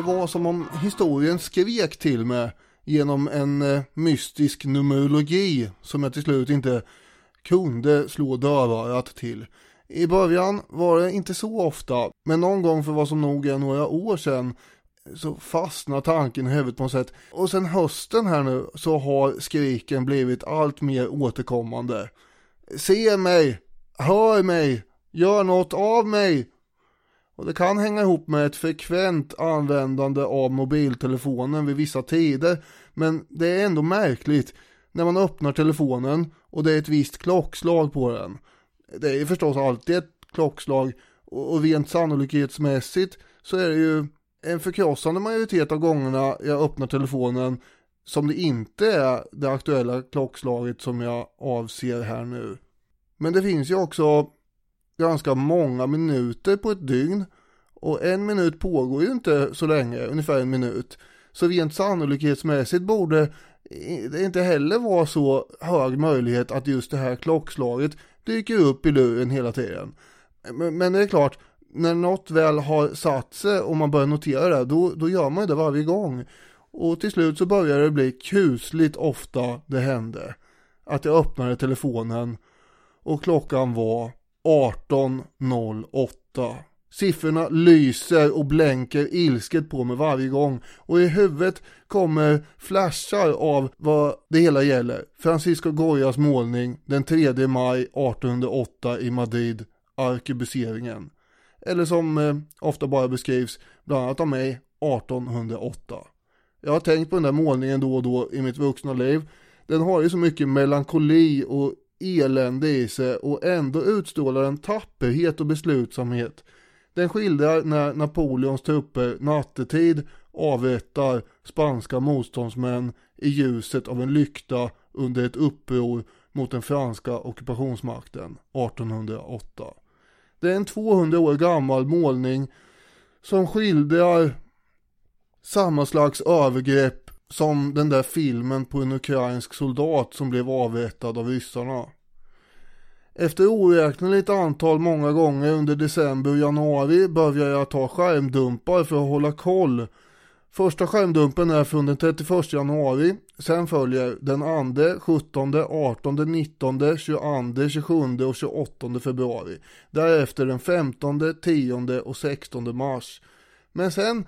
Det var som om historien skrek till mig genom en eh, mystisk numerologi som jag till slut inte kunde slå dörrörat till. I början var det inte så ofta, men någon gång för vad som nog är några år sedan så fastnar tanken i huvudet på något sätt. Och sen hösten här nu så har skriken blivit allt mer återkommande. Se mig, hör mig, gör något av mig. Och det kan hänga ihop med ett frekvent användande av mobiltelefonen vid vissa tider. Men det är ändå märkligt när man öppnar telefonen och det är ett visst klockslag på den. Det är förstås alltid ett klockslag och rent sannolikhetsmässigt så är det ju en förkrossande majoritet av gångerna jag öppnar telefonen som det inte är det aktuella klockslaget som jag avser här nu. Men det finns ju också ganska många minuter på ett dygn och en minut pågår ju inte så länge, ungefär en minut. Så rent sannolikhetsmässigt borde det inte heller vara så hög möjlighet att just det här klockslaget dyker upp i luren hela tiden. Men det är klart, när något väl har satt sig och man börjar notera det, då, då gör man det varje gång. Och till slut så börjar det bli kusligt ofta det hände. Att jag öppnade telefonen och klockan var 18.08. Siffrorna lyser och blänker ilsket på mig varje gång och i huvudet kommer flashar av vad det hela gäller. Francisco Goyas målning den 3 maj 1808 i Madrid, arkebuseringen. Eller som eh, ofta bara beskrivs, bland annat av mig, 1808. Jag har tänkt på den där målningen då och då i mitt vuxna liv. Den har ju så mycket melankoli och elände i sig och ändå utstrålar en tapperhet och beslutsamhet. Den skildrar när Napoleons trupper nattetid avrättar spanska motståndsmän i ljuset av en lykta under ett uppror mot den franska ockupationsmakten 1808. Det är en 200 år gammal målning som skildrar samma slags övergrepp som den där filmen på en ukrainsk soldat som blev avrättad av ryssarna. Efter oräkneligt antal många gånger under december och januari börjar jag ta skärmdumpar för att hålla koll. Första skärmdumpen är från den 31 januari, sen följer den 2, 17, 18, 19, 22, 27 och 28 februari. Därefter den 15, 10 och 16 mars. Men sen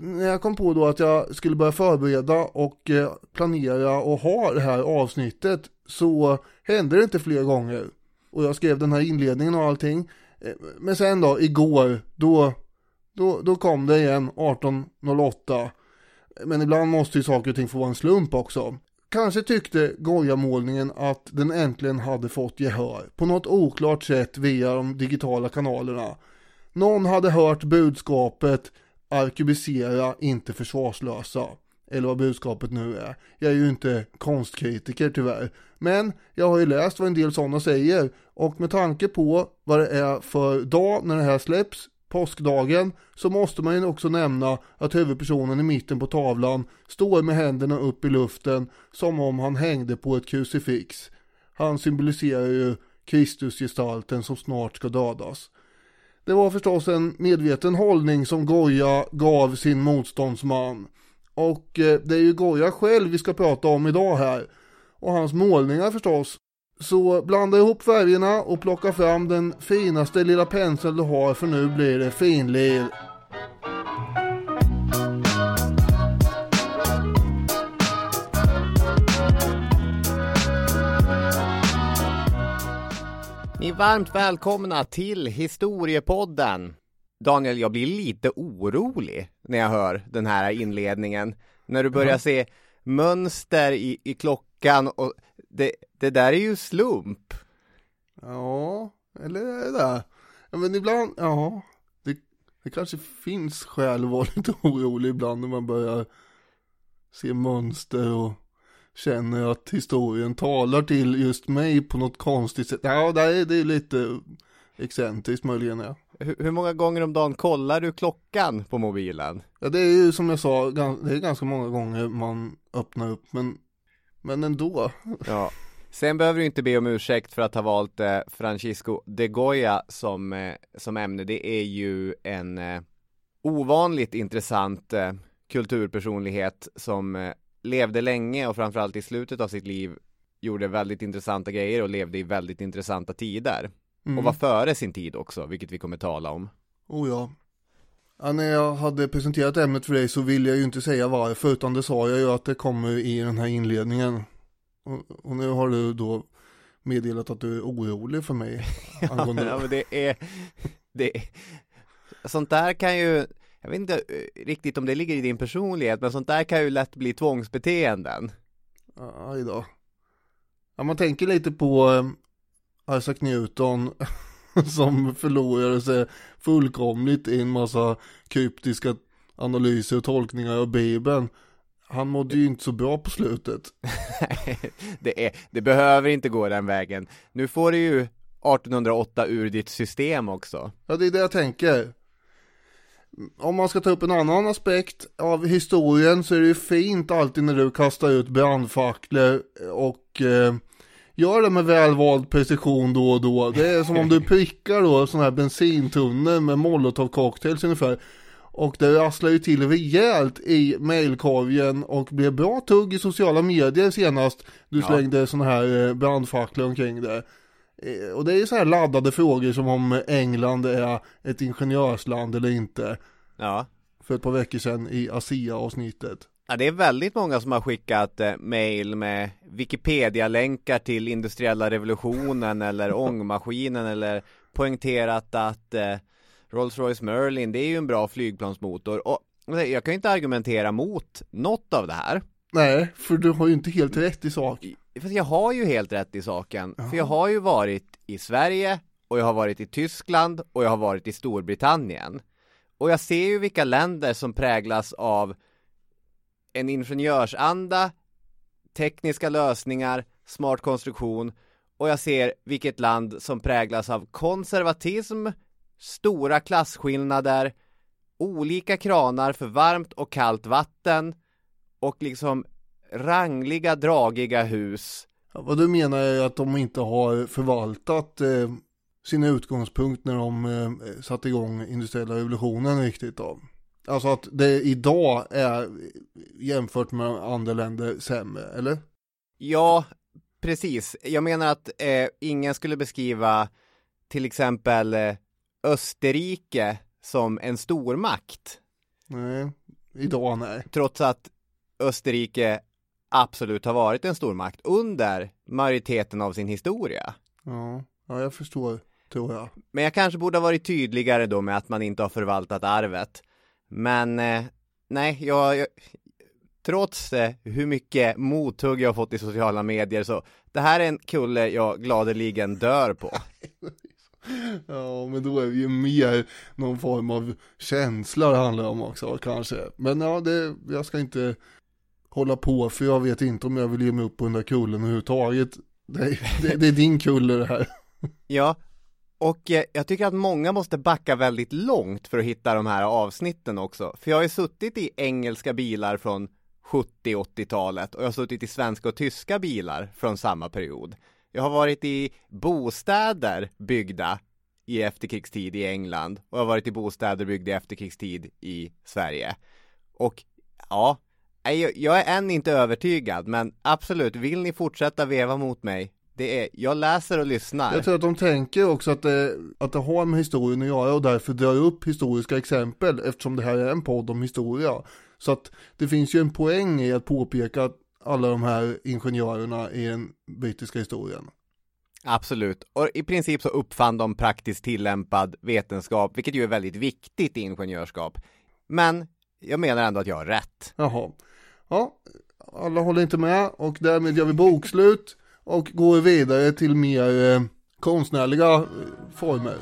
när jag kom på då att jag skulle börja förbereda och eh, planera och ha det här avsnittet så hände det inte fler gånger och jag skrev den här inledningen och allting. Eh, men sen då, igår, då, då, då kom det igen 18.08. Men ibland måste ju saker och ting få vara en slump också. Kanske tyckte Goya-målningen att den äntligen hade fått gehör på något oklart sätt via de digitala kanalerna. Någon hade hört budskapet arkebusera inte försvarslösa eller vad budskapet nu är. Jag är ju inte konstkritiker tyvärr. Men jag har ju läst vad en del sådana säger och med tanke på vad det är för dag när det här släpps, påskdagen, så måste man ju också nämna att huvudpersonen i mitten på tavlan står med händerna upp i luften som om han hängde på ett krucifix. Han symboliserar ju Kristusgestalten som snart ska dödas. Det var förstås en medveten hållning som Goya gav sin motståndsman. Och eh, det är ju Goya själv vi ska prata om idag här. Och hans målningar förstås. Så blanda ihop färgerna och plocka fram den finaste lilla pensel du har för nu blir det finlir. Ni varmt välkomna till Historiepodden. Daniel, jag blir lite orolig när jag hör den här inledningen. När du börjar se mönster i, i klockan och det, det där är ju slump. Ja, eller är det där? Ja, men ibland, ja, det, det kanske finns skäl att vara lite orolig ibland när man börjar se mönster och känner att historien talar till just mig på något konstigt sätt. Ja, det är, lite excentriskt möjligen, ja. Hur, hur många gånger om dagen kollar du klockan på mobilen? Ja, det är ju som jag sa, det är ganska många gånger man öppnar upp, men, men ändå. Ja. Sen behöver du inte be om ursäkt för att ha valt eh, Francisco de Goya som, eh, som ämne. Det är ju en, eh, ovanligt intressant eh, kulturpersonlighet som eh, levde länge och framförallt i slutet av sitt liv gjorde väldigt intressanta grejer och levde i väldigt intressanta tider. Mm. Och var före sin tid också, vilket vi kommer tala om. Oh ja. ja. När jag hade presenterat ämnet för dig så ville jag ju inte säga varför utan det sa jag ju att det kommer i den här inledningen. Och, och nu har du då meddelat att du är orolig för mig. angående ja, men det är, det är, sånt där kan ju, jag vet inte eh, riktigt om det ligger i din personlighet, men sånt där kan ju lätt bli tvångsbeteenden. Aj då. Ja, man tänker lite på eh, Isaac Newton som förlorade sig fullkomligt i en massa kryptiska analyser och tolkningar av Bibeln. Han mådde ju inte så bra på slutet. det, är, det behöver inte gå den vägen. Nu får du ju 1808 ur ditt system också. Ja, det är det jag tänker. Om man ska ta upp en annan aspekt av historien så är det ju fint alltid när du kastar ut brandfacklor och eh, gör det med välvald precision då och då. Det är som om du prickar då sån här bensintunnor med molotov cocktails ungefär. Och det rasslar ju till rejält i mailkorgen och blev bra tugg i sociala medier senast du Ja. slängde såna här eh, brandfacklor omkring det. Eh, Och det är ju så här laddade frågor som om England är ett ingenjörsland eller inte. Ja. För ett par veckor sedan i ASEA-avsnittet. Ja, det är väldigt många som har skickat eh, mail med Wikipedia-länkar till industriella revolutionen eller ångmaskinen eller poängterat att eh, Rolls-Royce Merlin, det är ju en bra flygplansmotor och jag kan ju inte argumentera mot något av det här. Nej, för du har ju inte helt rätt i sak. För jag har ju helt rätt i saken. För jag har ju varit i Sverige och jag har varit i Tyskland och jag har varit i Storbritannien. Och jag ser ju vilka länder som präglas av en ingenjörsanda, tekniska lösningar, smart konstruktion och jag ser vilket land som präglas av konservatism, stora klasskillnader, olika kranar för varmt och kallt vatten och liksom rangliga, dragiga hus. Ja, vad du menar är att de inte har förvaltat eh, sina utgångspunkt när de eh, satte igång industriella revolutionen riktigt då. Alltså att det idag är jämfört med andra länder sämre, eller? Ja, precis. Jag menar att eh, ingen skulle beskriva till exempel eh, Österrike som en stormakt. Nej, idag nej. Trots att Österrike absolut har varit en stormakt under majoriteten av sin historia. Ja, ja jag förstår, tror jag. Men jag kanske borde ha varit tydligare då med att man inte har förvaltat arvet. Men eh, nej, jag, jag trots eh, hur mycket mothugg jag har fått i sociala medier så det här är en kulle jag gladeligen dör på. Ja, men då är det ju mer någon form av känsla det handlar om också kanske. Men ja, det, jag ska inte hålla på för jag vet inte om jag vill ge mig upp på den där kullen överhuvudtaget. Det, är- det, det är din kulle det här. Ja, och eh, jag tycker att många måste backa väldigt långt för att hitta de här avsnitten också. För jag har ju suttit i engelska bilar från 70-80-talet och jag har suttit i svenska och tyska bilar från samma period. Jag har varit i bostäder byggda i efterkrigstid i England och jag har varit i bostäder byggda i efterkrigstid i Sverige. Och ja, jag- jag är än inte övertygad, men absolut, vill ni fortsätta veva mot mig? Det är, jag läser och lyssnar. Jag tror att de tänker också att det, att det har med historien att göra och därför drar upp historiska exempel eftersom det här är en podd om historia. Så att det finns ju en poäng i att påpeka att alla de här ingenjörerna i den brittiska historien. Absolut, och i princip så uppfann de praktiskt tillämpad vetenskap, vilket ju är väldigt viktigt i ingenjörskap. Men jag menar ändå att jag har rätt. Jaha. Ja, alla håller inte med och därmed gör vi bokslut och går vidare till mer eh, konstnärliga eh, former.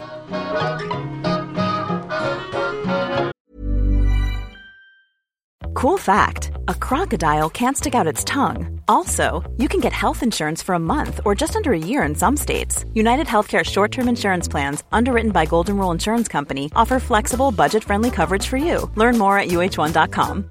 Cool fact a crocodile can't stick out its tongue. Also, you can get health insurance for a month or just under a year in some states. United Healthcare short term insurance plans, underwritten by Golden Rule Insurance Company, offer flexible, budget friendly coverage for you. Learn more at uh1.com.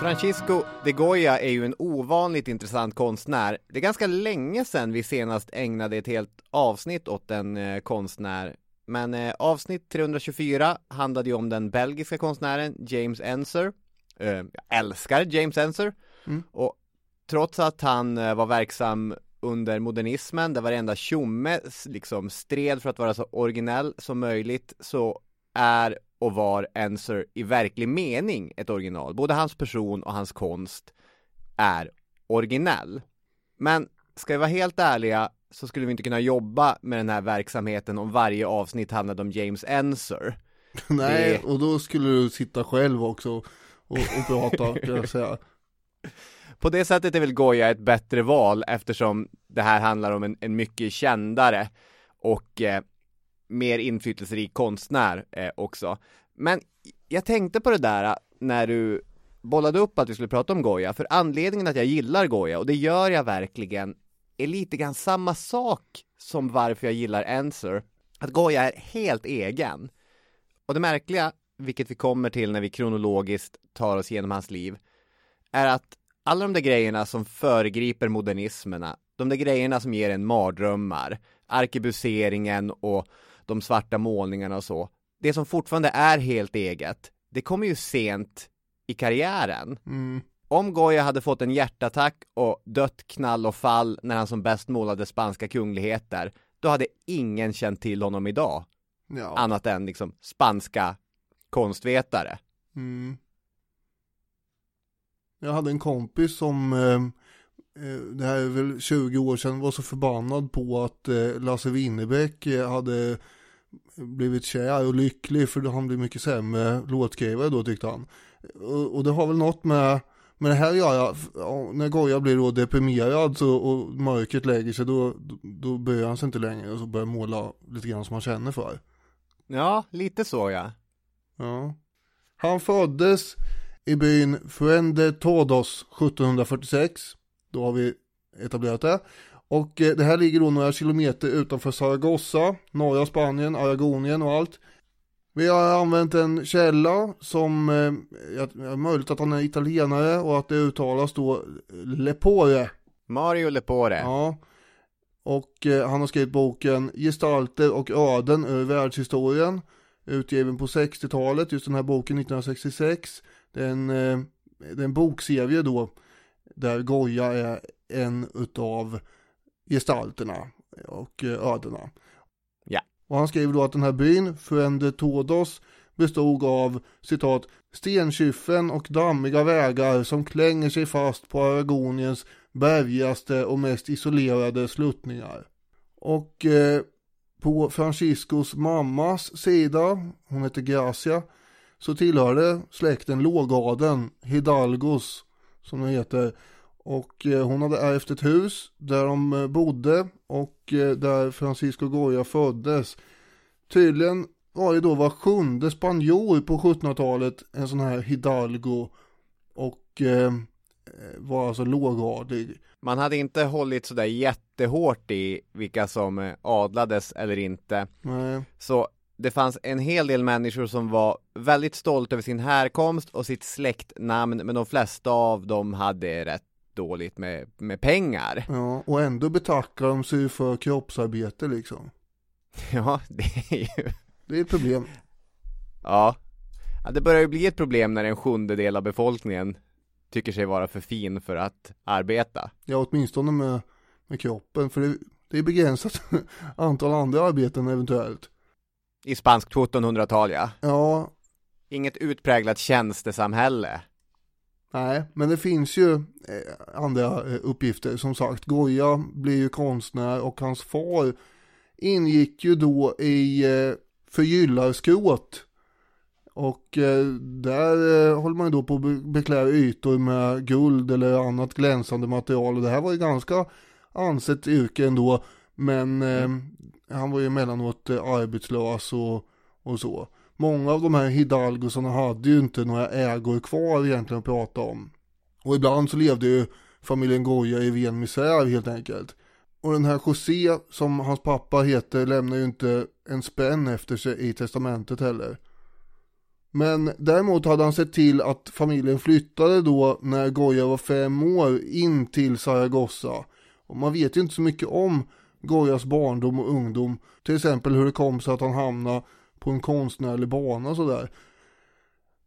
Francisco de Goya är ju en ovanligt intressant konstnär. Det är ganska länge sedan vi senast ägnade ett helt avsnitt åt en eh, konstnär. Men eh, avsnitt 324 handlade ju om den belgiska konstnären James Ensor. Eh, jag älskar James Ensor. Och trots att han eh, var verksam under modernismen, där varenda tjomme liksom stred för att vara så originell som möjligt, så är och var Ensor i verklig mening ett original. Både hans person och hans konst är originell. Men ska vi vara helt ärliga så skulle vi inte kunna jobba med den här verksamheten om varje avsnitt handlade om James Ensor. Nej, Det- och då skulle du sitta själv också och, och prata, kan jag säga. På det sättet är väl Goya ett bättre val eftersom det här handlar om en, en mycket kändare och eh, mer inflytelserik konstnär eh, också. Men jag tänkte på det där eh, när du bollade upp att vi skulle prata om Goya, för anledningen att jag gillar Goya, och det gör jag verkligen, är lite grann samma sak som varför jag gillar Ensor. Att Goya är helt egen. Och det märkliga, vilket vi kommer till när vi kronologiskt tar oss igenom hans liv, är att alla de där grejerna som föregriper modernismerna, de där grejerna som ger en mardrömmar, arkebuseringen och de svarta målningarna och så, det som fortfarande är helt eget, det kommer ju sent i karriären. Mm. Om Goya hade fått en hjärtattack och dött knall och fall när han som bäst målade spanska kungligheter, då hade ingen känt till honom idag, Ja. annat än liksom spanska konstvetare. Mm. Jag hade en kompis som, eh, eh, det här är väl 20 år sedan, var så förbannad på att eh, Lasse Winnerbäck eh, hade blivit kär och lycklig för han blev mycket sämre låtskrivare då tyckte han. Och, och det har väl något med, med det här att göra, när Goya blir då deprimerad så, och mörkret lägger sig då, då, bryr han sig inte längre och så börjar måla lite grann som han känner för. Ja, lite så ja. Ja. Han föddes i byn Fuende Todos 1746. Då har vi etablerat det. Och eh, det här ligger då några kilometer utanför Zaragoza, norra Spanien, Aragonien och allt. Vi har använt en källa som, eh, är möjligt att han är italienare och att det uttalas då Lepore. Mario Lepore. Ja. Och eh, han har skrivit boken Gestalter och öden över världshistorien. Utgiven på 60-talet, just den här boken 1966. Det är en, eh, det är en bokserie då. Där Goya är en utav gestalterna och eh, ödena. Ja. Och han skriver då att den här byn, Fuende Todos, bestod av citat stenkyffen och dammiga vägar som klänger sig fast på Aragoniens bergigaste och mest isolerade sluttningar. Och eh, på Franciscos mammas sida, hon heter Gracia, så tillhörde släkten lågadeln, Hidalgos, som den heter. Och eh, hon hade ärvt ett hus där de eh, bodde och eh, där Francisco Goya föddes. Tydligen var det då var sjunde spanjor på 1700-talet en sån här Hidalgo och eh, var alltså lågadlig. Man hade inte hållit sådär jättehårt i vilka som adlades eller inte. Nej. Så det fanns en hel del människor som var väldigt stolta över sin härkomst och sitt släktnamn, men de flesta av dem hade rätt dåligt med, med pengar. Ja, och ändå betackar de sig för kroppsarbete liksom. Ja, det är ju, Det är ett problem. ja. ja. Det börjar ju bli ett problem när en sjundedel av befolkningen tycker sig vara för fin för att arbeta. Ja, åtminstone med, med kroppen. För det Det är begränsat antal andra arbeten eventuellt. I spanskt 1700-tal ja. Ja, Inget utpräglat tjänstesamhälle nej, men det finns ju eh, andra eh, uppgifter. Som sagt, Goya blir ju konstnär och hans far ingick ju då i eh, förgyllarskrået. förgyllarskråt. Och där håller man ju då på att beklä ytor med guld eller annat glänsande material. Och det här var ju ganska ansett yrke ändå. Men han var ju emellanåt arbetslös och, och så. Många av de här hidalgosarna hade ju inte några ägor kvar egentligen att prata om. Och ibland så levde ju familjen Goya i ren misär helt enkelt. Och den här José som hans pappa heter lämnar ju inte en spänn efter sig i testamentet heller. Men däremot hade han sett till att familjen flyttade då när Goya var fem år in till Zaragoza. Och man vet ju inte så mycket om Goyas barndom och ungdom. Till exempel hur det kom sig att han hamnade på en konstnärlig bana sådär.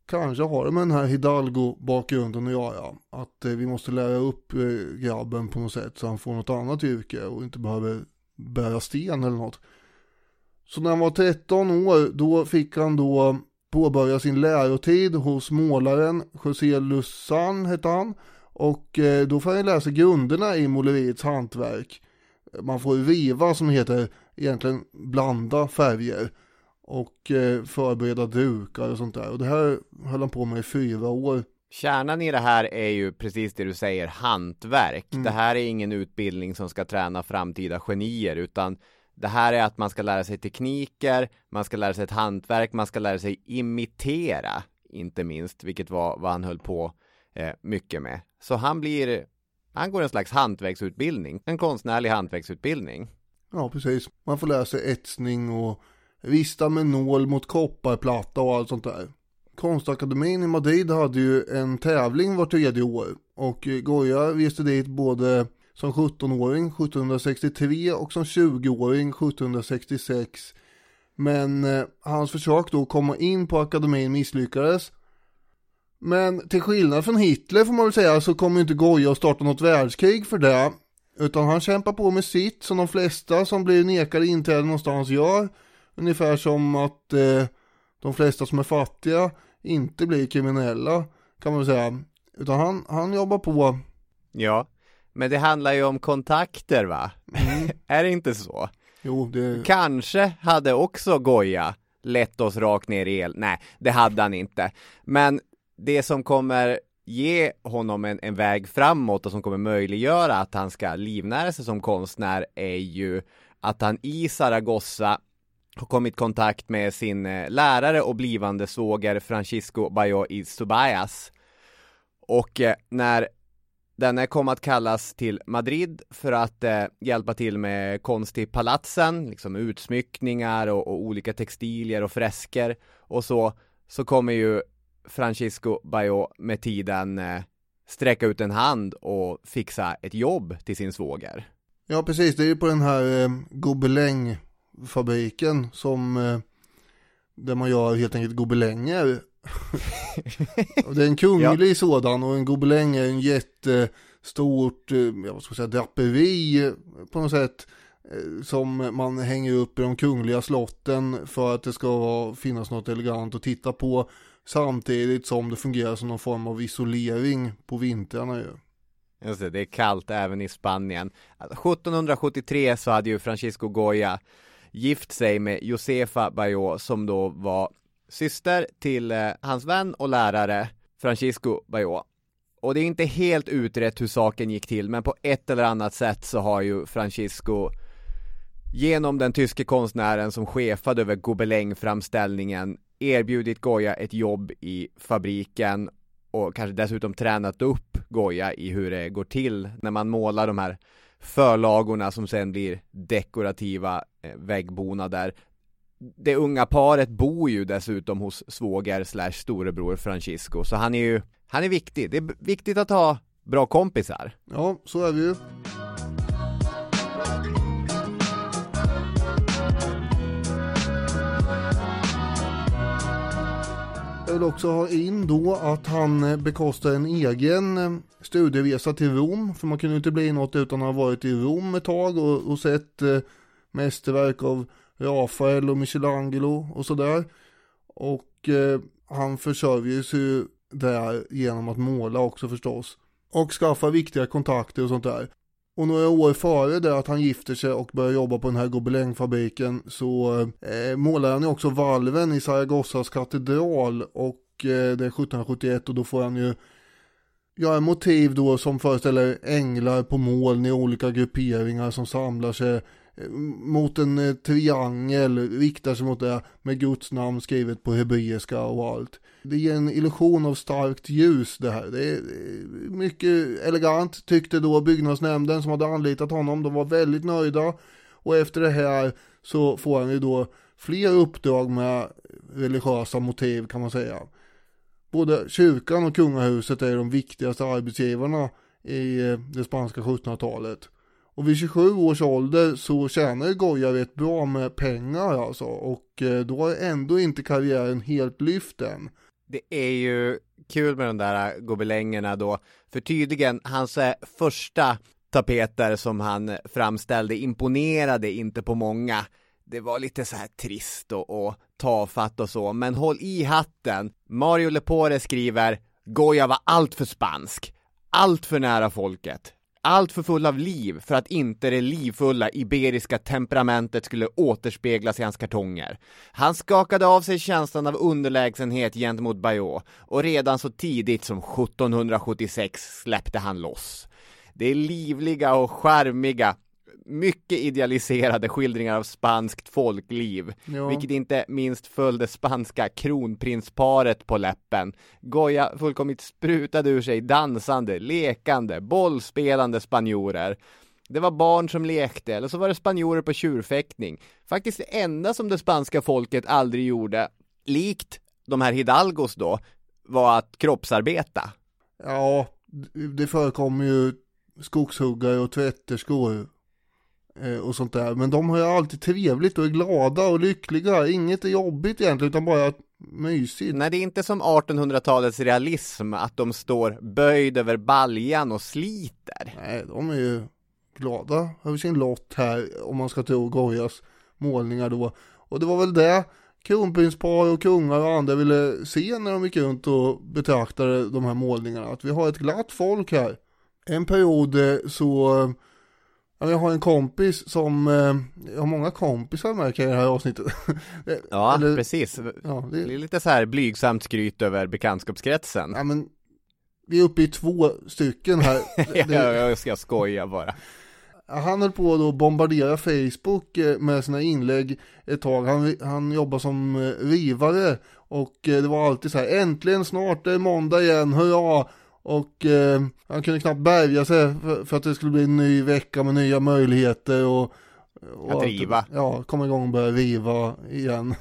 Kanske har det med den här Hidalgo-bakgrunden att göra. Att eh, vi måste lära upp eh, grabben på något sätt så han får något annat yrke och inte behöver bära sten eller något. Så när han var 13 år då fick han då påbörja sin lärotid hos målaren José Lussan hette han. Och eh, då får han lära sig grunderna i måleriets hantverk. Man får riva som heter, egentligen blanda färger och eh, förbereda dukar och sånt där. Och det här höll han på med i fyra år. Kärnan i det här är ju precis det du säger, hantverk. Mm. Det här är ingen utbildning som ska träna framtida genier, utan det här är att man ska lära sig tekniker, man ska lära sig ett hantverk, man ska lära sig imitera, inte minst, vilket var vad han höll på eh, mycket med. Så han blir, han går en slags hantverksutbildning, en konstnärlig hantverksutbildning. Ja, precis. Man får lära sig etsning och vista med nål mot kopparplatta och allt sånt där. Konstakademin i Madrid hade ju en tävling var tredje år och eh, Goya reste dit både som 17-åring 1763 och som 20-åring 1766. Men eh, hans försök då att komma in på akademin misslyckades. Men till skillnad från Hitler får man väl säga så kommer ju inte Goya att starta något världskrig för det. Utan han kämpar på med sitt som de flesta som blir nekade inträde någonstans gör. Ungefär som att eh, de flesta som är fattiga inte blir kriminella kan man säga. Utan han, han jobbar på. Ja, men det handlar ju om kontakter va? är det inte så? Jo, det, Kanske hade också Goya lett oss rakt ner i el. Nej, det hade han inte. Men det som kommer ge honom en, en väg framåt och som kommer möjliggöra att han ska livnära sig som konstnär är ju att han i Zaragoza har kommit i kontakt med sin eh, lärare och blivande svåger Francisco Bayo i Subayas. Och eh, när Denne kom att kallas till Madrid för att eh, hjälpa till med konst i palatsen, liksom utsmyckningar och, och olika textilier och fresker och så, så kommer ju Francisco Bayo med tiden eh, sträcka ut en hand och fixa ett jobb till sin svåger. ja precis, det är ju på den här eh, gobelängfabriken som eh, där man gör helt enkelt gobelänger. det är en kunglig sådan och en gobeläng är en jättestort, eh, ja, vad ska jag säga, draperi eh, på något sätt. Som man hänger upp i de kungliga slotten för att det ska finnas något elegant att titta på. Samtidigt som det fungerar som någon form av isolering på vintrarna ju. Just det, det är kallt även i Spanien. 1773 så hade ju Francisco Goya gift sig med Josefa Bayo som då var syster till eh, hans vän och lärare Francisco Bayo. Och det är inte helt utrett hur saken gick till, men på ett eller annat sätt så har ju Francisco genom den tyske konstnären som chefade över gobelängframställningen erbjudit Goya ett jobb i fabriken och kanske dessutom tränat upp Goya i hur det går till när man målar de här förlagorna som sen blir dekorativa eh, väggbonader. Det unga paret bor ju dessutom hos svåger slash storebror Francisco, så han är ju, han är viktig. Det är viktigt att ha bra kompisar. Ja, så är det ju. Jag vill också ha in då att han eh, bekostar en egen eh, studieresa till Rom. För man kunde inte bli något utan att ha varit i Rom ett tag och, och sett eh, mästerverk av Rafael och Michelangelo och sådär. Och eh, han försörjer sig där genom att måla också förstås. Och skaffa viktiga kontakter och sånt där. Och några år före det att han gifter sig och börjar jobba på den här gobelängfabriken så eh, målar han ju också valven i Saragossas katedral och eh, det är 1771 och då får han ju göra motiv då som föreställer änglar på moln i olika grupperingar som samlar sig Eh, mot en eh, triangel, riktar sig mot det med Guds namn skrivet på hebreiska och allt. Det ger en illusion av starkt ljus det här. Det är mycket elegant tyckte då byggnadsnämnden som hade anlitat honom. De var väldigt nöjda och efter det här så får han ju då fler uppdrag med religiösa motiv kan man säga. Både kyrkan och kungahuset är de viktigaste arbetsgivarna i eh, det spanska 1700-talet. Och vid 27 års ålder så tjänar Goya rätt bra med pengar alltså. Och eh, då är ändå inte karriären helt lyft än. Det är ju kul med de där gobelängerna då. För tydligen, hans eh, första tapeter som han framställde imponerade inte på många. Det var lite så här trist och, och tafatt och så, men håll i hatten. Mario Lepore skriver Goya var allt för spansk, allt för nära folket, allt för full av liv för att inte det livfulla iberiska temperamentet skulle återspeglas i hans kartonger. Han skakade av sig känslan av underlägsenhet gentemot Bayeux och redan så tidigt som 1776 släppte han loss. Det livliga och charmiga, mycket idealiserade skildringar av spanskt folkliv, ja. vilket inte minst föll det spanska kronprinsparet på läppen. Goya fullkomligt sprutade ur sig dansande, lekande, bollspelande spanjorer. Det var barn som lekte, eller så var det spanjorer på tjurfäktning. Faktiskt det enda som det spanska folket aldrig gjorde, likt de här hidalgos då, var att kroppsarbeta. Ja, det förekommer ju skogshuggare och tvätterskor och sånt där. Men de har ju alltid trevligt och är glada och lyckliga. Inget är jobbigt egentligen utan bara mysigt. Nej, det är inte som 1800-talets realism att de står böjd över baljan och sliter. Nej, de är ju glada över sin lott här om man ska tro Goyas målningar då. Och det var väl det kronprinspar och kungar och andra ville se när de gick runt och betraktade de här målningarna. Att vi har ett glatt folk här. En period eh, så jag har en kompis som, eh, jag har många kompisar märker jag i det här avsnittet. ja, Eller, precis. Ja, det... det är lite så här blygsamt skryt över bekantskapskretsen. Ja, men vi är uppe i två stycken här. det... ja, jag ska skoja bara. Han höll på att bombardera Facebook eh, med sina inlägg ett tag. Han, han jobbar som eh, rivare och det var alltid så här, äntligen snart är måndag igen, hurra! Och eh, han kunde knappt bärga sig för, för, att det skulle bli en ny vecka med nya möjligheter och, och att riva. Ja, komma igång och börja riva igen.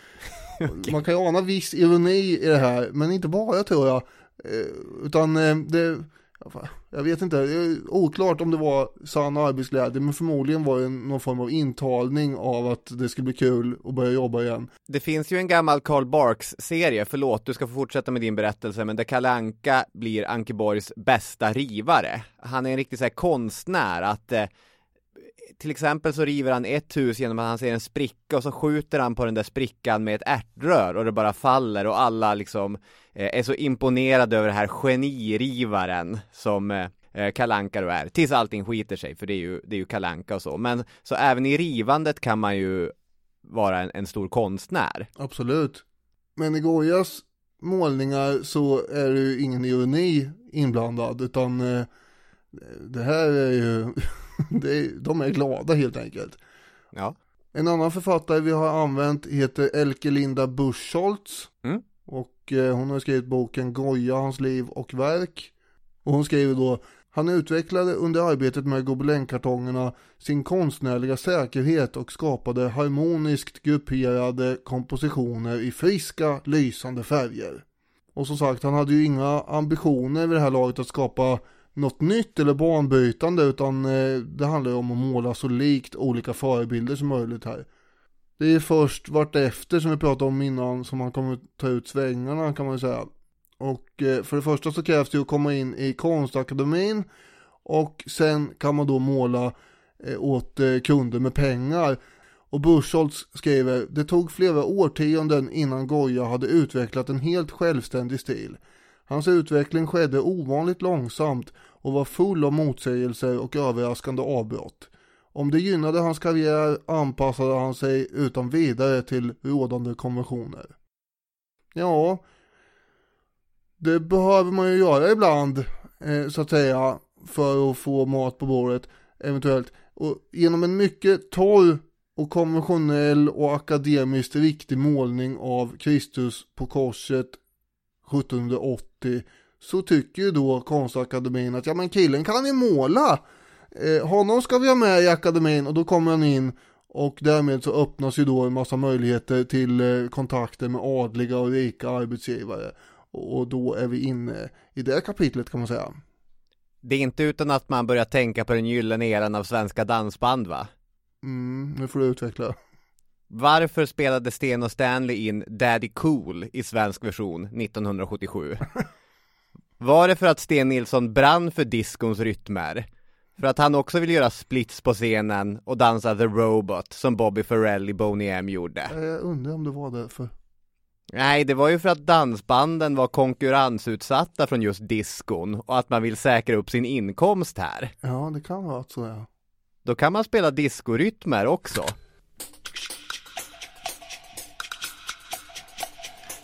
okay. Man kan ju ana viss ironi i det här, men inte bara tror jag. Eh, utan eh, det, jag vet inte, det är oklart om det var sann arbetsglädje men förmodligen var det någon form av intalning av att det skulle bli kul att börja jobba igen. Det finns ju en gammal Carl Barks-serie, förlåt du ska få fortsätta med din berättelse, men där Kalle Anka blir Ankeborgs bästa rivare. Han är en riktig så här, konstnär, att eh, till exempel så river han ett hus genom att han ser en spricka och så skjuter han på den där sprickan med ett ärtrör och det bara faller och alla liksom eh, är så imponerade över den här genirivaren som eh, eh Kalanka då är, tills allting skiter sig, för det är ju, det är ju Kalanka och så. Men så även i rivandet kan man ju vara en, en stor konstnär. Absolut. Men i Goyas målningar så är det ju ingen ironi inblandad, utan eh, det här är ju är, de är glada helt enkelt. Ja. En annan författare vi har använt heter Elke Linda Buschholtz. Mm. Och eh, hon har skrivit boken Goja, hans liv och verk. Och hon skriver då han utvecklade under arbetet med gobelängkartongerna sin konstnärliga säkerhet och skapade harmoniskt grupperade kompositioner i friska, lysande färger. Och som sagt, han hade ju inga ambitioner vid det här laget att skapa något nytt eller banbrytande utan eh, det handlar om att måla så likt olika förebilder som möjligt här. Det är först vartefter som vi pratade om innan som man kommer ta ut svängarna kan man ju säga. Och eh, för det första så krävs det ju att komma in i konstakademin och sen kan man då måla eh, åt kunder med pengar. Och Buschholtz skriver, det tog flera årtionden innan Goya hade utvecklat en helt självständig stil. Hans utveckling skedde ovanligt långsamt och var full av motsägelser och överraskande avbrott. Om det gynnade hans karriär anpassade han sig utan vidare till rådande konventioner. Ja, det behöver man ju göra ibland, eh, så att säga, för att få mat på bordet, eventuellt. Och genom en mycket torr och konventionell och akademiskt riktig målning av Kristus på korset 1780 så tycker ju då konstakademin att ja men killen kan ju måla. Eh, honom ska vi ha med i akademin och då kommer han in och därmed så öppnas ju då en massa möjligheter till eh, kontakter med adliga och rika arbetsgivare. Och då är vi inne i det kapitlet kan man säga. Det är inte utan att man börjar tänka på den gyllene eran av svenska dansband va? Mm, nu får du utveckla. Varför spelade Sten och Stanley in Daddy Cool i svensk version 1977? Var det för att Sten Nilsson brann för diskons rytmer? För att han också vill göra splits på scenen och dansa The Robot som Bobby Farrell i Boney M gjorde? Jag undrar om det var därför. Nej, det var ju för att dansbanden var konkurrensutsatta från just diskon och att man vill säkra upp sin inkomst här. Ja, det kan vara så ja. Då kan man spela diskorytmer också.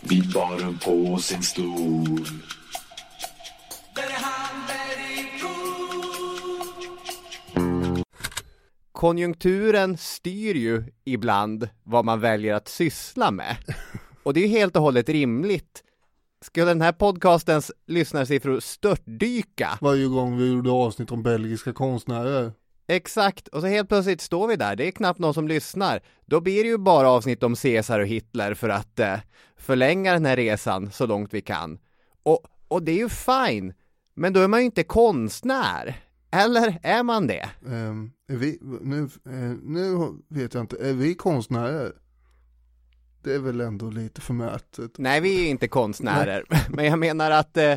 Vid baren på sin stol Konjunkturen styr ju ibland vad man väljer att syssla med. Och det är ju helt och hållet rimligt. Ska den här podcastens lyssnarsiffror störtdyka? Varje gång vi gjorde avsnitt om belgiska konstnärer. Exakt, och så helt plötsligt står vi där, det är knappt någon som lyssnar. Då blir det ju bara avsnitt om Caesar och Hitler för att eh, förlänga den här resan så långt vi kan. Och, och det är ju fine, men då är man ju inte konstnär. Eller är man det? Um, är vi, nu, uh, nu vet jag inte, är vi konstnärer? Det är väl ändå lite förmätet. Nej, vi är inte konstnärer, men jag menar att eh,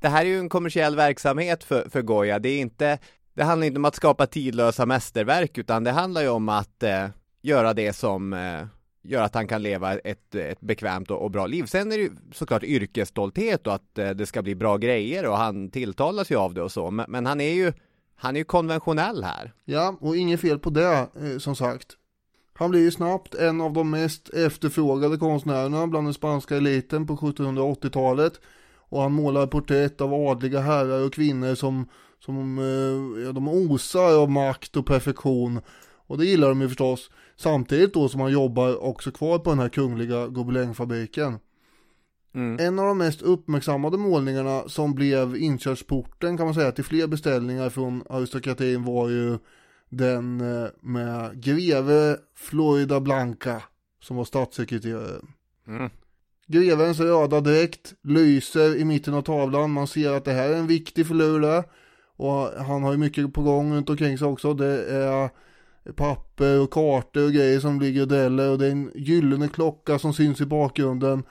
det här är ju en kommersiell verksamhet för, för Goya. Det är inte, det handlar inte om att skapa tidlösa mästerverk, utan det handlar ju om att eh, göra det som eh, gör att han kan leva ett, ett bekvämt och, och, bra liv. Sen är det ju såklart yrkesstolthet och att eh, det ska bli bra grejer och han tilltalas ju av det och så. Men, men, han är ju han är ju konventionell här. Ja, och inget fel på det eh, som sagt. Han blir ju snabbt en av de mest efterfrågade konstnärerna bland den spanska eliten på 1780-talet. Och han målar porträtt av adliga herrar och kvinnor som, som eh, ja, de osar av makt och perfektion. Och det gillar de ju förstås. Samtidigt då som han jobbar också kvar på den här kungliga gobelängfabriken. Mm. En av de mest uppmärksammade målningarna som blev inkörsporten kan man säga till fler beställningar från aristokratin var ju den eh, med greve Florida Blanca som var statssekreterare. Mm. Grevens röda dräkt lyser i mitten av tavlan. Man ser att det här är en viktig där. Och han har ju mycket på gång runt omkring sig också. Det är papper och kartor och grejer som ligger och dräller och det är en gyllene klocka som syns i bakgrunden.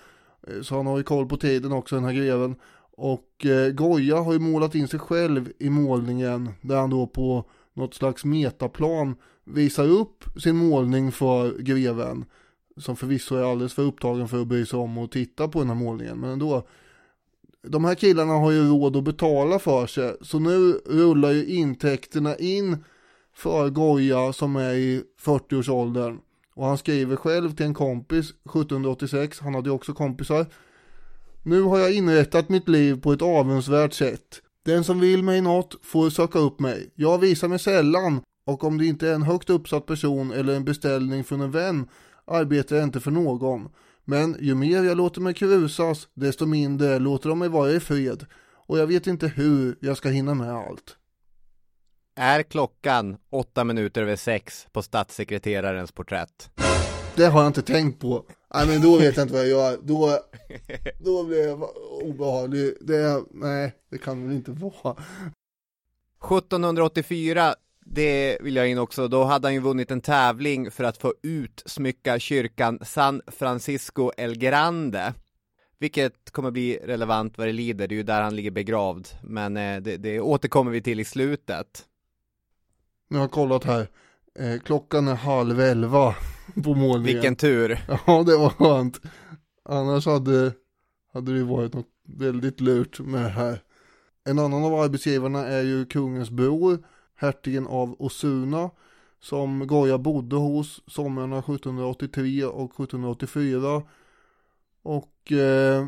Eh, så han har ju koll på tiden också den här greven. Och eh, Goya har ju målat in sig själv i målningen där han då på något slags metaplan visar upp sin målning för greven. Som förvisso är alldeles för upptagen för att bry sig om och titta på den här målningen. Men ändå. De här killarna har ju råd att betala för sig. Så nu rullar ju intäkterna in för Goya som är i 40-årsåldern. Och han skriver själv till en kompis 1786, han hade ju också kompisar. Nu har jag inrättat mitt liv på ett avundsvärt sätt. Den som vill mig något får söka upp mig. Jag visar mig sällan och om det inte är en högt uppsatt person eller en beställning från en vän arbetar jag inte för någon. Men ju mer jag låter mig krusas, desto mindre låter de mig vara i fred. Och jag vet inte hur jag ska hinna med allt. Är klockan åtta minuter över sex på statssekreterarens porträtt? Det har jag inte tänkt på. Nej men då vet jag inte vad jag gör. Då, då blir jag obehaglig. Det, nej, det kan väl inte vara. 1784 Det vill jag in också, då hade han ju vunnit en tävling för att få utsmycka kyrkan San Francisco El Grande. Vilket kommer bli relevant vad det lider, det är ju där han ligger begravd. Men eh, det, det återkommer vi till i slutet. Nu har jag kollat här. Eh, klockan är halv elva på målningen. Vilken tur. Ja, det var skönt. Annars hade, hade det varit något väldigt lurt med det här. En annan av arbetsgivarna är ju kungens bror, hertigen av Osuna, som Goya bodde hos somrarna 1783 och 1784. Och eh,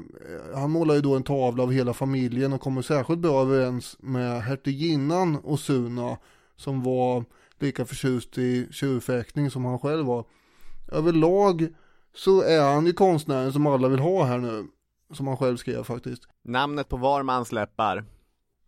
han målar ju då en tavla av hela familjen och kommer särskilt bra överens med hertiginnan Osuna som var lika förtjust i tjurfäktning som han själv var. Överlag så är han ju konstnären som alla vill ha här nu. Som han själv skrev faktiskt. Namnet på var mans läppar.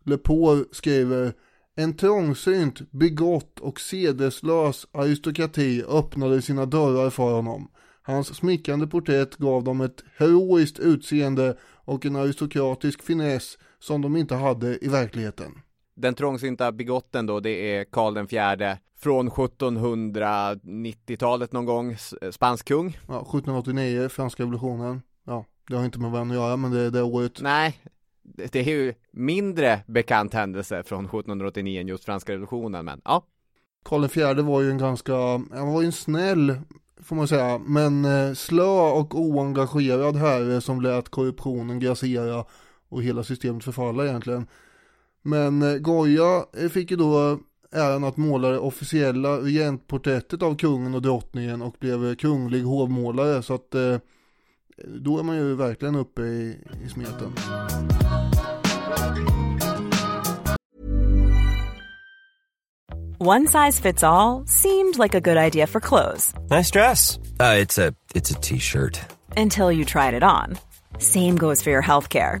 Lepore skriver En trångsynt, bigott och sedeslös aristokrati öppnade sina dörrar för honom. Hans smickrande porträtt gav dem ett heroiskt utseende och en aristokratisk finess som de inte hade i verkligheten. Den trångsynta bigotten då, det är Karl den fjärde från 1790-talet någon gång, spansk kung. Ja, 1789, franska revolutionen. Ja, det har inte med varandra att göra, men det är det året. Nej, det är ju mindre bekant händelse från 1789 än just franska revolutionen, men ja. Karl IV var ju en ganska, han var ju en snäll, får man säga, men eh, slö och oengagerad herre som lät korruptionen grassera och hela systemet förfalla egentligen. Men eh, Goya eh, fick ju då äran att måla det officiella regentporträttet av kungen och drottningen och blev kunglig hovmålare så att eh, då är man ju verkligen uppe i, i smeten. One size fits all seemed like a good idea for clothes Nice dress. Uh, it's a it's a t-shirt. until you tried it on. Same goes for your healthcare.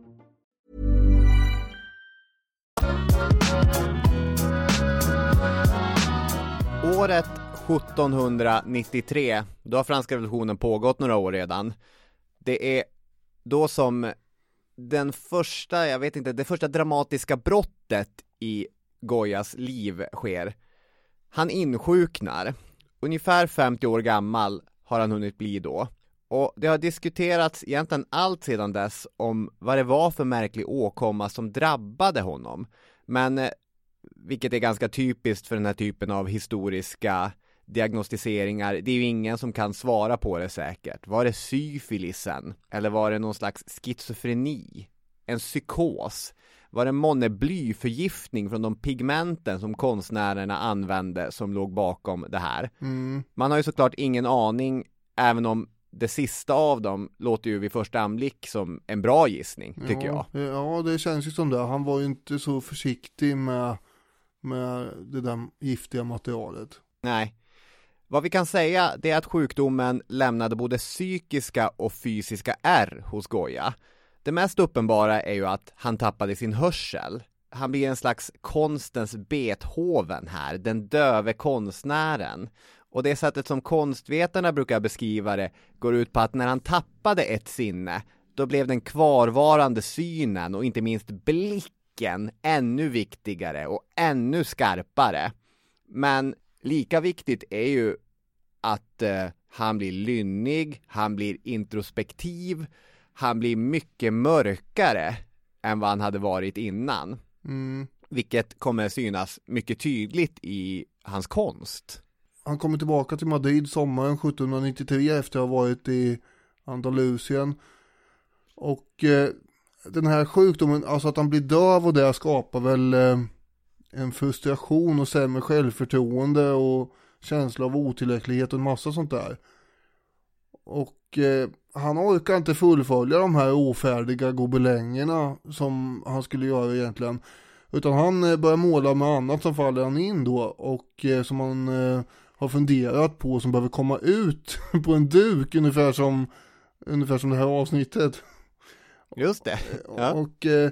Året 1793, då har franska revolutionen pågått några år redan. Det är då som den första, jag vet inte, det första dramatiska brottet i Goyas liv sker. Han insjuknar. Ungefär 50 år gammal har han hunnit bli då. Och det har diskuterats egentligen allt sedan dess om vad det var för märklig åkomma som drabbade honom. Men eh, vilket är ganska typiskt för den här typen av historiska diagnostiseringar. Det är ju ingen som kan svara på det säkert. Var det syfilisen? Eller var det någon slags schizofreni? En psykos? Var det månne blyförgiftning från de pigmenten som konstnärerna använde som låg bakom det här? Mm. Man har ju såklart ingen aning, även om det sista av dem låter ju vid första anblick som en bra gissning, tycker ja, jag. Ja, det känns ju som det. Han var ju inte så försiktig med, med det där giftiga materialet. Nej. Vad vi kan säga det är att sjukdomen lämnade både psykiska och fysiska ärr hos Goya. Det mest uppenbara är ju att han tappade sin hörsel. Han blir en slags konstens Beethoven här, den döve konstnären. Och det sättet som konstvetarna brukar beskriva det går ut på att när han tappade ett sinne, då blev den kvarvarande synen och inte minst blicken ännu viktigare och ännu skarpare. Men lika viktigt är ju att eh, han blir lynnig, han blir introspektiv, han blir mycket mörkare än vad han hade varit innan. Mm. Vilket kommer synas mycket tydligt i hans konst. Han kommer tillbaka till Madrid sommaren 1793 efter att ha varit i Andalusien. Och eh, den här sjukdomen, alltså att han blir döv och det skapar väl eh, en frustration och sämre självförtroende och känsla av otillräcklighet och en massa sånt där. Och eh, han orkar inte fullfölja de här ofärdiga gobelängerna som han skulle göra egentligen. Utan han eh, börjar måla med annat som faller han in då och eh, som han eh, har funderat på som behöver komma ut på en duk ungefär som ungefär som det här avsnittet. Just det. Ja. Och, eh,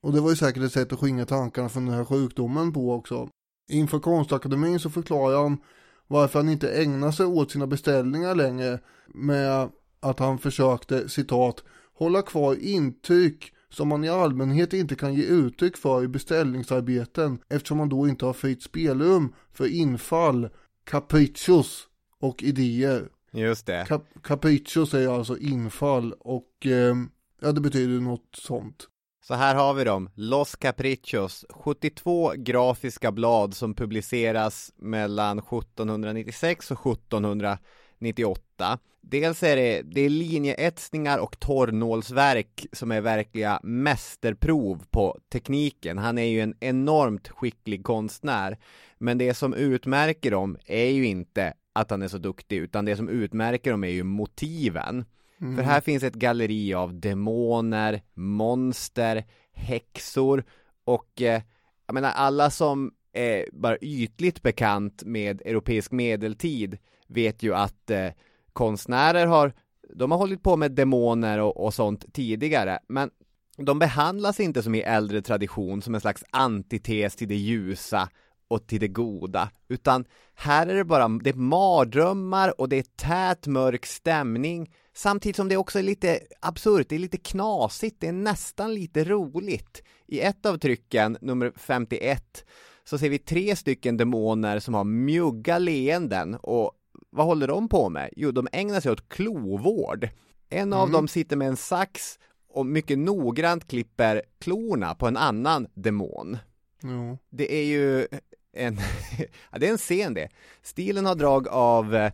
och det var ju säkert ett sätt att skingra tankarna från den här sjukdomen på också. Inför konstakademin så förklarar han varför han inte ägnar sig åt sina beställningar längre med att han försökte citat hålla kvar intryck som man i allmänhet inte kan ge uttryck för i beställningsarbeten eftersom man då inte har fritt spelrum för infall, capriccios och idéer. Just det. Cap capriccios är alltså infall och eh, ja det betyder något sånt. Så här har vi dem, Los Caprichos, 72 grafiska blad som publiceras mellan 1796 och 1798. Dels är det, det är linjeetsningar och torrnålsverk som är verkliga mästerprov på tekniken. Han är ju en enormt skicklig konstnär. Men det som utmärker dem är ju inte att han är så duktig, utan det som utmärker dem är ju motiven. För här finns ett galleri av demoner, monster, häxor och eh, jag menar alla som är bara ytligt bekant med europeisk medeltid vet ju att eh, konstnärer har, de har hållit på med demoner och, och sånt tidigare, men de behandlas inte som i äldre tradition som en slags antites till det ljusa och till det goda, utan här är det bara, det är mardrömmar och det är tät mörk stämning Samtidigt som det också är lite absurt, det är lite knasigt, det är nästan lite roligt. I ett av trycken, nummer 51, så ser vi tre stycken demoner som har mjugga leenden och vad håller de på med? Jo, de ägnar sig åt klovård. En av Mm. dem sitter med en sax och mycket noggrant klipper klorna på en annan demon. Ja. Det är ju en, det är en scen det. Stilen har drag av eh,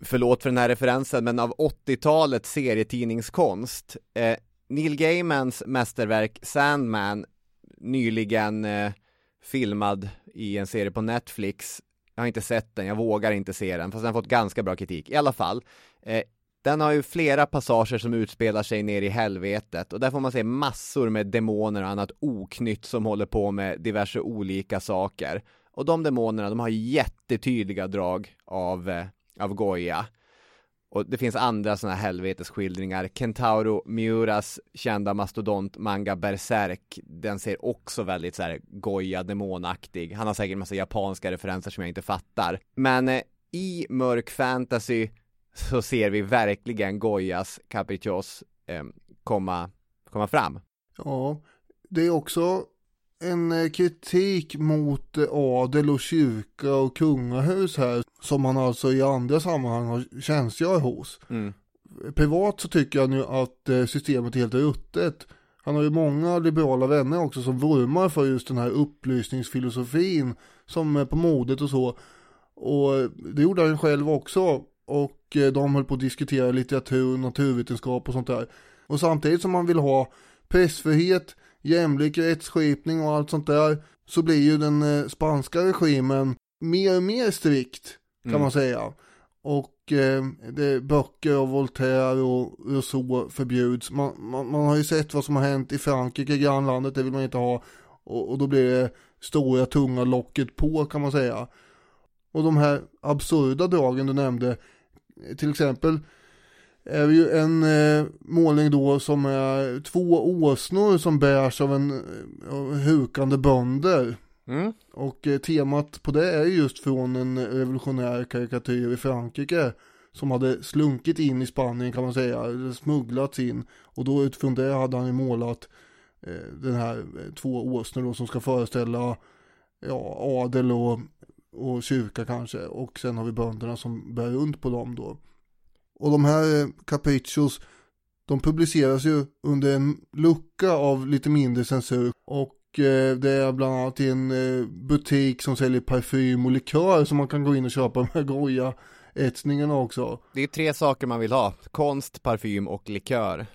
förlåt för den här referensen, men av 80-talets serietidningskonst. Eh, Neil Gaimans mästerverk Sandman, nyligen eh, filmad i en serie på Netflix. Jag har inte sett den, jag vågar inte se den, fast den har fått ganska bra kritik. I alla fall, eh, den har ju flera passager som utspelar sig ner i helvetet och där får man se massor med demoner och annat oknytt som håller på med diverse olika saker. Och de demonerna, de har jättetydliga drag av eh, av Goya. Och det finns andra sådana helvetesskildringar. Kentauro Miuras kända mastodont manga Berserk. Den ser också väldigt så här Goya demonaktig. Han har säkert en massa japanska referenser som jag inte fattar. Men eh, i mörk fantasy så ser vi verkligen Goyas Caprichos eh, komma, komma fram. Ja, det är också en eh, kritik mot eh, adel och kyrka och kungahus här som han alltså i andra sammanhang har tjänstgör hos. Mm. Privat så tycker jag nu att eh, systemet är helt ruttet. Han har ju många liberala vänner också som vurmar för just den här upplysningsfilosofin som är på modet och så. Och det gjorde han själv också. Och de höll på att diskutera litteratur, naturvetenskap och sånt där. Och samtidigt som man vill ha pressfrihet, jämlik rättsskipning och allt sånt där så blir ju den eh, spanska regimen mer och mer strikt kan Mm. man säga. Och eh, det, böcker av Voltaire och Rousseau förbjuds. Man, man, man har ju sett vad som har hänt i Frankrike, grannlandet, det vill man inte ha. Och, och då blir det stora tunga locket på kan man säga. Och de här absurda dragen du nämnde, till exempel är ju en eh, målning då som är två åsnor som bärs av en av hukande bönder. Mm. Och eh, temat på det är just från en revolutionär karikatyr i Frankrike som hade slunkit in i Spanien kan man säga, smugglats in. Och då utifrån det hade han ju målat eh, den här eh, två åsnor då som ska föreställa ja, adel och, och kyrka kanske. Och sen har vi bönderna som bär runt på dem då. Och de här eh, caprichos, de publiceras ju under en lucka av lite mindre censur. Och eh, det är bland annat i en eh, butik som säljer parfym och likör som man kan gå in och köpa med goja etsningarna också. Det är tre saker man vill ha, konst, parfym och likör.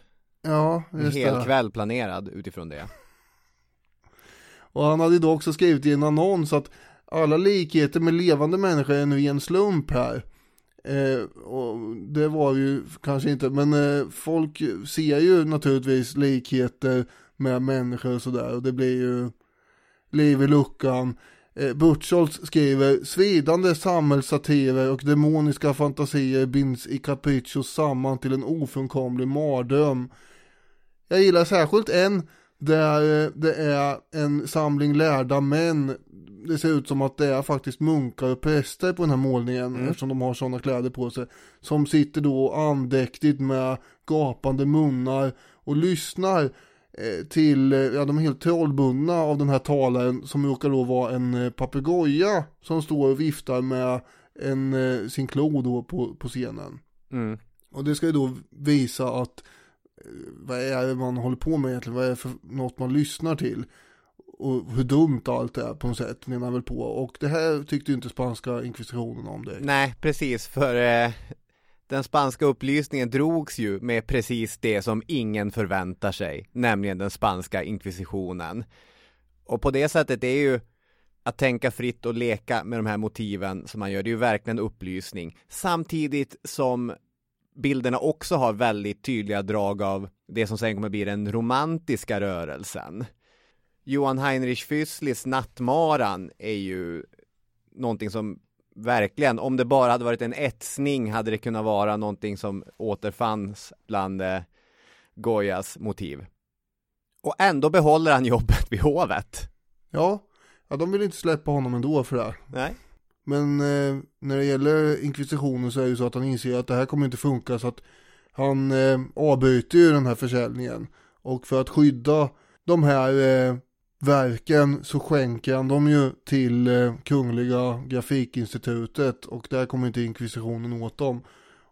Ja, En just hel det. kväll planerad utifrån det. Och han hade då också skrivit i en annons att alla likheter med levande människor är nu en slump här. Eh, och det var ju kanske inte, men eh, folk ser ju naturligtvis likheter med människor och sådär och det blir ju liv i luckan. Eh, Buchholz skriver svidande samhällssatirer och demoniska fantasier binds i Capriccios samman till en ofrånkomlig mardröm. Jag gillar särskilt en där det är en samling lärda män. Det ser ut som att det är faktiskt munkar och präster på den här målningen eftersom de har sådana kläder på sig. Som sitter då andäktigt med gapande munnar och lyssnar eh, till, ja de är helt trollbundna av den här talaren som råkar då vara en eh, papegoja som står och viftar med en, eh, sin klo då på, på scenen. Mm. Och det ska ju då visa att vad är det man håller på med egentligen, vad är det för något man lyssnar till och hur dumt allt är på något sätt menar väl på och det här tyckte ju inte spanska inkvisitionen om det. Nej, precis, för eh, den spanska upplysningen drogs ju med precis det som ingen förväntar sig, nämligen den spanska inkvisitionen. Och på det sättet är ju att tänka fritt och leka med de här motiven som man gör, det är ju verkligen upplysning. Samtidigt som bilderna också har väldigt tydliga drag av det som sen kommer bli den romantiska rörelsen. Johan Heinrich Füsslis Nattmaran är ju någonting som verkligen, om det bara hade varit en etsning hade det kunnat vara någonting som återfanns bland eh, Goyas motiv. Och ändå behåller han jobbet vid hovet. Ja, ja de vill inte släppa honom ändå för det här. Nej. Men eh, när det gäller inkvisitionen så är det ju så att han inser att det här kommer inte funka så att han eh, avbryter ju den här försäljningen. Och för att skydda de här eh, verken så skänker han dem ju till eh, Kungliga Grafikinstitutet och där kommer inte inkvisitionen åt dem.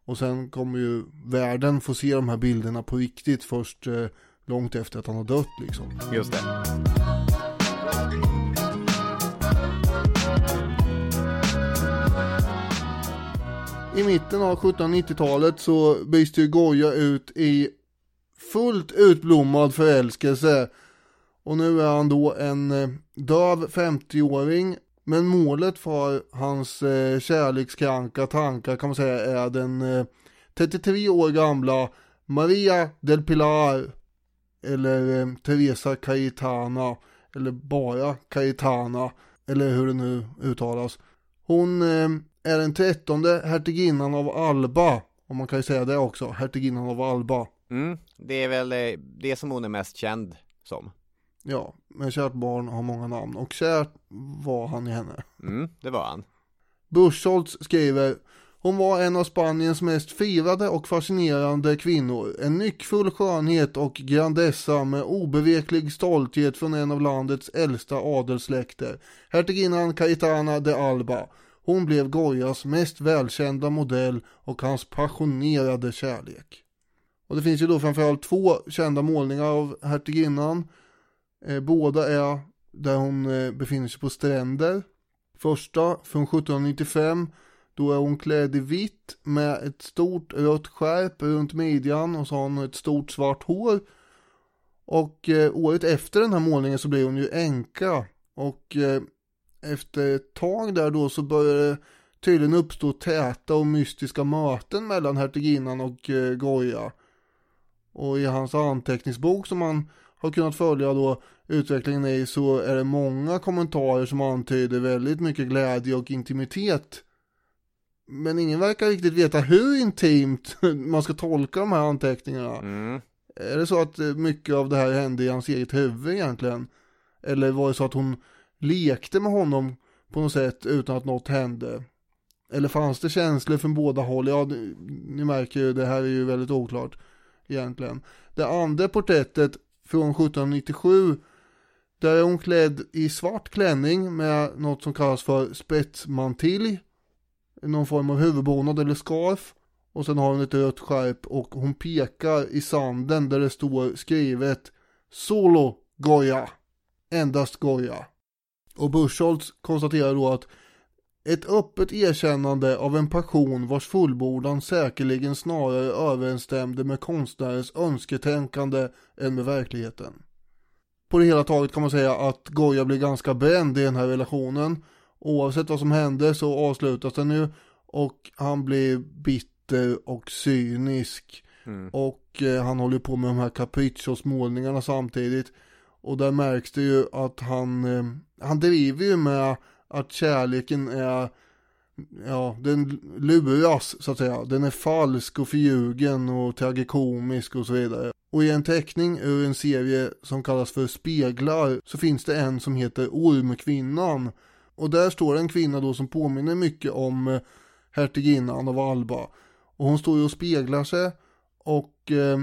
Och sen kommer ju världen få se de här bilderna på riktigt först eh, långt efter att han har dött liksom. Just det. I mitten av 1790-talet så byts ju Goya ut i fullt utblommad förälskelse. Och nu är han då en eh, döv 50-åring. Men målet för hans eh, kärlekskranka tankar kan man säga är den eh, 33 år gamla Maria del Pilar. Eller eh, Teresa Cayetana. Eller bara Cayetana. Eller hur det nu uttalas. Hon eh, är den trettonde hertiginnan av Alba. Om man kan ju säga det också, hertiginnan av Alba. Mm, det är väl eh, det som hon är mest känd som. Ja, men kärt barn har många namn och kärt var han i henne. Mm, det var han. Buschholtz skriver Hon var en av Spaniens mest firade och fascinerande kvinnor. En nyckfull skönhet och grandessa med obeveklig stolthet från en av landets äldsta adelssläkter. Hertiginnan Cayetana de Alba. Hon blev Goyas mest välkända modell och hans passionerade kärlek. Och det finns ju då framförallt två kända målningar av hertiginnan. Eh, båda är där hon eh, befinner sig på stränder. Första från 1795 då är hon klädd i vitt med ett stort rött skärp runt midjan och så har hon ett stort svart hår. Och eh, året efter den här målningen så blir hon ju änka. Och eh, efter ett tag där då så börjar det tydligen uppstå täta och mystiska möten mellan hertiginnan och eh, Goya. Och i hans anteckningsbok som man har kunnat följa då utvecklingen i så är det många kommentarer som antyder väldigt mycket glädje och intimitet. Men ingen verkar riktigt veta hur intimt man ska tolka de här anteckningarna. Mm. Är det så att eh, mycket av det här hände i hans eget huvud egentligen? Eller var det så att hon lekte med honom på något sätt utan att något hände? Eller fanns det känslor från båda håll? Ja, ni, ni märker ju, det här är ju väldigt oklart egentligen. Det andra porträttet från 1797 där är hon klädd i svart klänning med något som kallas för spetsmantilj. Någon form av huvudbonad eller scarf. Och sen har hon ett rött skärp och hon pekar i sanden där det står skrivet Solo Goya. Endast Goya. Och Buschholtz konstaterar då att ett öppet erkännande av en passion vars fullbordan säkerligen snarare överensstämde med konstnärens önsketänkande än med verkligheten. På det hela taget kan man säga att Goya blir ganska bränd i den här relationen. Oavsett vad som hände så avslutas den nu och han blir bitter och cynisk. Mm. Och eh, han håller på med de här capriccio's målningarna samtidigt. Och där märks det ju att han, eh, han driver ju med att kärleken är Ja, den luras så att säga. Den är falsk och förljugen och tragikomisk och så vidare. Och i en teckning ur en serie som kallas för Speglar så finns det en som heter Ormkvinnan. Och där står en kvinna då som påminner mycket om eh, hertiginnan av Alba. Och hon står ju och speglar sig och eh,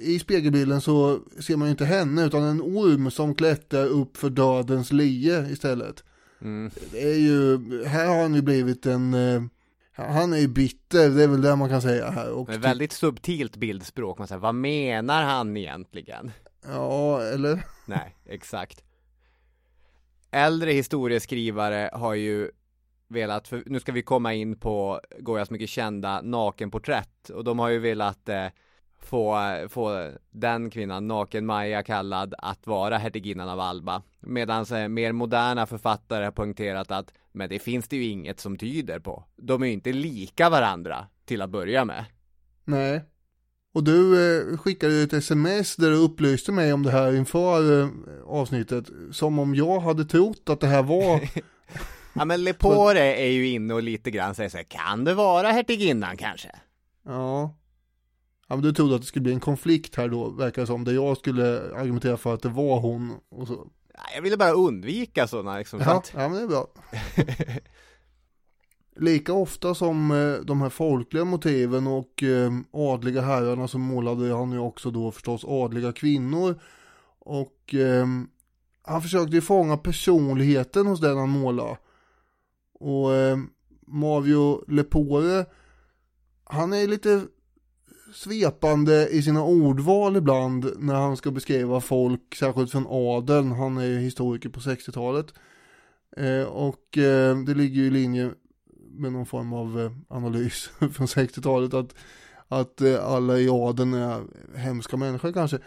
i spegelbilden så ser man ju inte henne utan en orm som klättrar upp för dödens lie istället. Mm. Det är ju, här har han ju blivit en, eh, han är ju bitter, det är väl det man kan säga här. Och Men väldigt subtilt bildspråk, man säger, vad menar han egentligen? Ja, eller? Nej, exakt. Äldre historieskrivare har ju velat, för nu ska vi komma in på Goyas mycket kända nakenporträtt och de har ju velat eh, få, få den kvinnan, Naken-Maja kallad, att vara hertiginnan av Alba. Medan eh, mer moderna författare har poängterat att men det finns det ju inget som tyder på. De är ju inte lika varandra till att börja med. Nej. Och du eh, skickade ett sms där du upplyste mig om det här inför eh, avsnittet. Som om jag hade trott att det här var Ja men Lepore är ju inne och lite grann säger så här, kan det vara hertiginnan kanske? Ja. Ja men du trodde att det skulle bli en konflikt här då, verkar det som, där jag skulle argumentera för att det var hon och så. Jag ville bara undvika sådana liksom. Ja, ja men det är bra. Lika ofta som eh, de här folkliga motiven och eh, adliga herrarna så målade han ju också då förstås adliga kvinnor. Och eh, han försökte ju fånga personligheten hos den han målade. Och Mavio Lepore, han är lite svepande i sina ordval ibland när han ska beskriva folk, särskilt från adeln. Han är ju historiker på 60-talet. Eh, och eh, det ligger ju i linje med någon form av eh, analys från 60-talet att, att eh, alla i adeln är hemska människor kanske.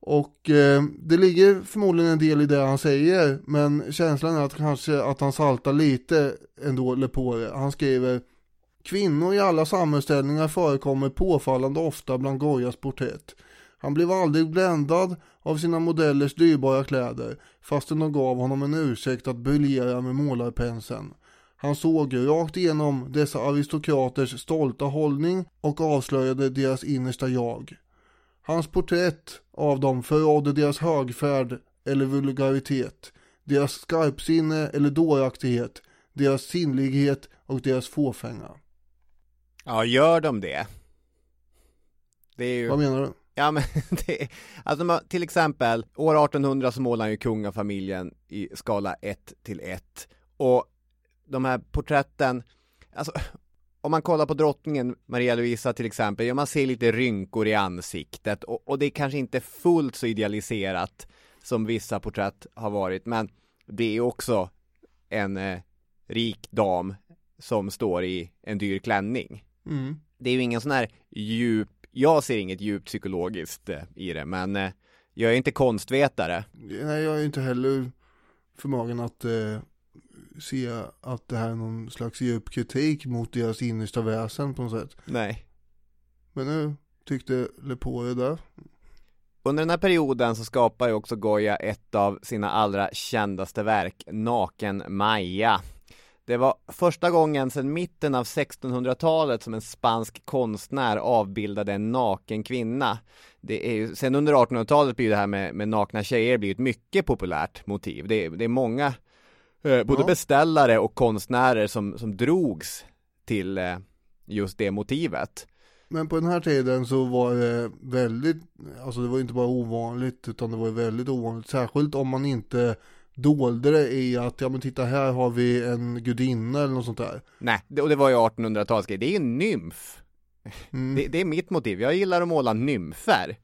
Och eh, det ligger förmodligen en del i det han säger, men känslan är att kanske att han saltar lite ändå på det. Han skriver Kvinnor i alla samhällsställningar förekommer påfallande ofta bland Goyas porträtt. Han blev aldrig bländad av sina modellers dyrbara kläder, fastän de gav honom en ursäkt att briljera med målarpenseln. Han såg rakt igenom dessa aristokraters stolta hållning och avslöjade deras innersta jag. Hans porträtt av dem förrådde deras högfärd eller vulgaritet, deras skarpsinne eller dåraktighet, deras sinnlighet och deras fåfänga. Ja, gör de det? det är ju... Vad menar du? Ja men det, alltså till exempel år 1800 så målar han ju kungafamiljen i skala 1 till 1 och de här porträtten, alltså om man kollar på drottningen Maria Luisa till exempel, ja man ser lite rynkor i ansiktet och, och det är kanske inte fullt så idealiserat som vissa porträtt har varit men det är också en eh, rik dam som står i en dyr klänning. Mm. Det är ju ingen sån här djup, jag ser inget djupt psykologiskt eh, i det, men eh, jag är inte konstvetare. Nej, jag är inte heller förmågan att eh, se att det här är någon slags djup kritik mot deras innersta väsen på något sätt. Nej. Men nu tyckte Lepore det. Under den här perioden så skapar ju också Goya ett av sina allra kändaste verk, Naken Maja. Det var första gången sedan mitten av 1600-talet som en spansk konstnär avbildade en naken kvinna. Det är ju, sen under 1800-talet blir det här med, med nakna tjejer blir ett mycket populärt motiv. Det, det är många, eh, både ja. beställare och konstnärer som, som drogs till eh, just det motivet. Men på den här tiden så var det väldigt, alltså det var inte bara ovanligt utan det var väldigt ovanligt, särskilt om man inte dolde det i att, ja men titta här har vi en gudinna eller något sånt där. Nej, det, och det var ju 1800-talsgrej, det är ju en nymf. Mm. Det, det är mitt motiv, jag gillar att måla nymfer.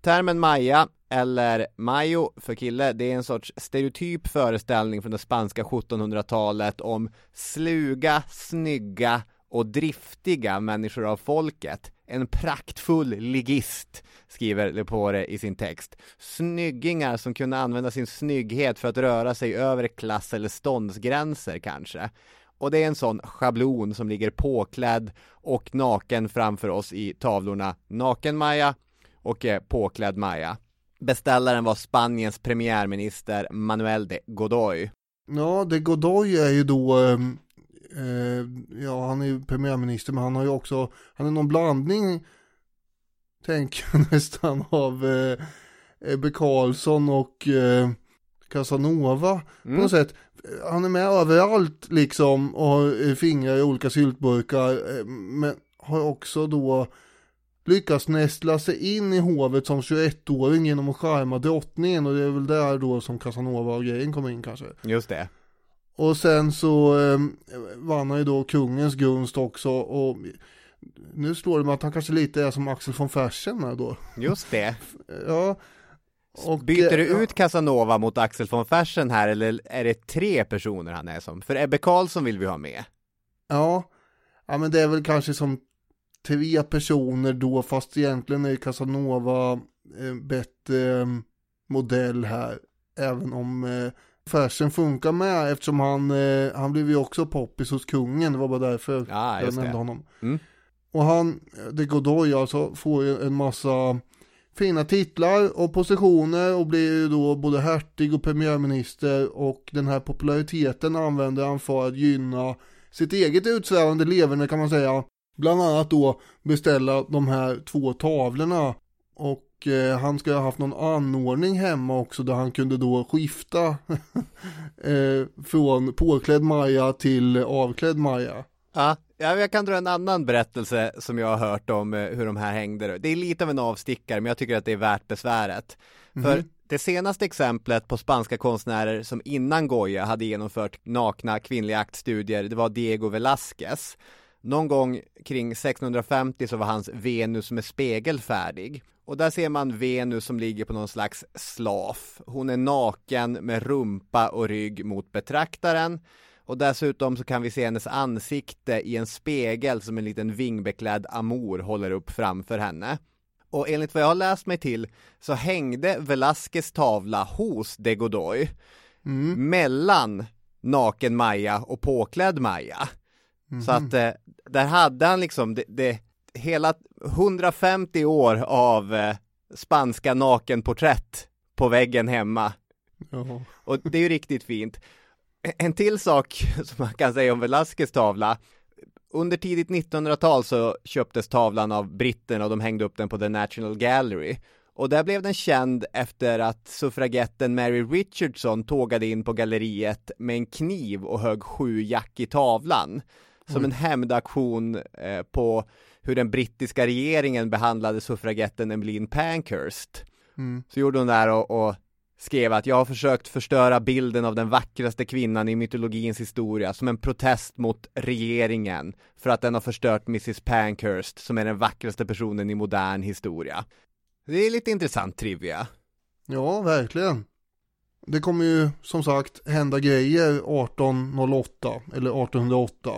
Termen Maya, eller Mayo för kille, det är en sorts stereotyp föreställning från det spanska 1700-talet om sluga, snygga och driftiga människor av folket. En praktfull ligist, skriver Lepore i sin text. Snyggingar som kunde använda sin snygghet för att röra sig över klass eller ståndsgränser kanske. Och det är en sån schablon som ligger påklädd och naken framför oss i tavlorna Naken-Maja och eh, Påklädd Maja. Beställaren var Spaniens premiärminister Manuel de Godoy. Ja, de Godoy är ju då, ehm, eh, ja han är ju premiärminister men han har ju också, han är någon blandning, tänker jag nästan, av eh, Ebbe Carlsson och eh, Casanova Mm. på något sätt. Han är med överallt liksom och har eh, fingrar i olika syltburkar eh, men har också då lyckats nästla sig in i hovet som 21-åring genom att skärma drottningen och det är väl där då som Casanova och grejen kommer in kanske. Just det. Och sen så eh, vann han ju då kungens gunst också och nu slår det mig att han kanske lite är som Axel von Fersen då. Just det. Ja. Och, Byter du eh, ut Casanova mot Axel von Fersen här eller är det tre personer han är som? För Ebbe Carlsson vill vi ha med. Ja, ja men det är väl kanske som tre personer då fast egentligen är Casanova eh, bättre eh, modell här. Även om eh, Fersen funkar med eftersom han, eh, han blev ju också poppis hos kungen. Det var bara därför Ja, jag nämnde det. honom. Mm. Och han, det Godoy alltså, får ju en massa fina titlar och positioner och blir ju då både hertig och premiärminister och den här populariteten använder han för att gynna sitt eget utsvävande leverne kan man säga. Bland annat då beställa de här två tavlorna och eh, han ska ha haft någon anordning hemma också där han kunde då skifta eh, från påklädd Maja till avklädd Maja. Ja, ja, jag kan dra en annan berättelse som jag har hört om eh, hur de här hängde. Det är lite av en avstickare, men jag tycker att det är värt besväret. För det senaste exemplet på spanska konstnärer som innan Goya hade genomfört nakna kvinnliga aktstudier, det var Diego Velázquez. Någon gång kring 1650 så var hans Venus med spegel färdig. Och där ser man Venus som ligger på någon slags slaf. Hon är naken med rumpa och rygg mot betraktaren. Och dessutom så kan vi se hennes ansikte i en spegel som en liten vingbeklädd amor håller upp framför henne. Och enligt vad jag har läst mig till så hängde Velasquez tavla hos de Godoy mellan naken Maja och påklädd Maja. Så att eh, där hade han liksom det, det hela 150 år av eh, spanska nakenporträtt på väggen hemma. Ja. Och det är ju riktigt fint. En till sak som man kan säga om Velasquez tavla. Under tidigt 1900-tal så köptes tavlan av britterna och de hängde upp den på The National Gallery. Och där blev den känd efter att suffragetten Mary Richardson tågade in på galleriet med en kniv och högg sju jack i tavlan. Som en hämndaktion eh, på hur den brittiska regeringen behandlade suffragetten Emmeline Pankhurst. Så gjorde hon där och, och skrev att jag har försökt förstöra bilden av den vackraste kvinnan i mytologins historia som en protest mot regeringen för att den har förstört Mrs Pankhurst som är den vackraste personen i modern historia. Det är lite intressant trivia. Ja, verkligen. Det kommer ju som sagt hända grejer 1808 eller 1808.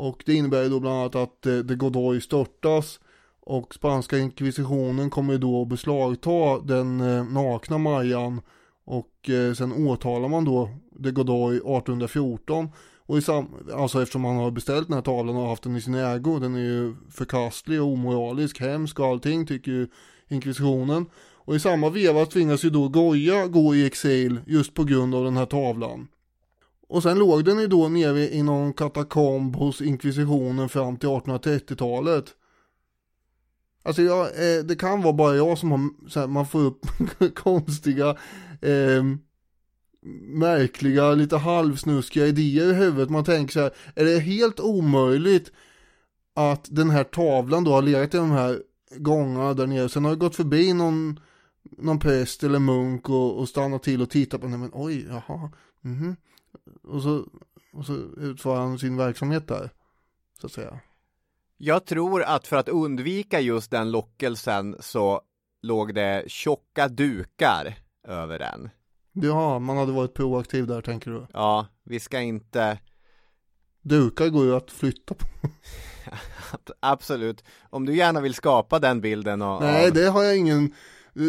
Och det innebär ju då bland annat att eh, de Godoy störtas och spanska inkvisitionen kommer ju då att beslagta den eh, nakna Majan och eh, sen åtalar man då de Godoy 1814 och i sam- alltså eftersom han har beställt den här tavlan och haft den i sin ägo, den är ju förkastlig och omoralisk, hemsk och allting tycker ju inkvisitionen. Och i samma veva tvingas ju då Goya gå i exil just på grund av den här tavlan. Och sen låg den ju då nere i någon katakomb hos inkvisitionen fram till 1830-talet. Alltså jag, eh, det kan vara bara jag som har, så här, man får upp konstiga eh, märkliga, lite halvsnuskiga idéer i huvudet. Man tänker så här, är det helt omöjligt att den här tavlan då har legat i de här gångarna där nere. Sen har det gått förbi någon, någon präst eller munk och, och stannat till och tittat på den. Men oj, jaha, mhm. Och så, och så utför han sin verksamhet där, så att säga. Jag tror att för att undvika just den lockelsen så låg det tjocka dukar över den. Ja, man hade varit proaktiv där tänker du? Ja, vi ska inte Dukar går ju att flytta på. Absolut. Om du gärna vill skapa den bilden och, Nej, det har jag ingen.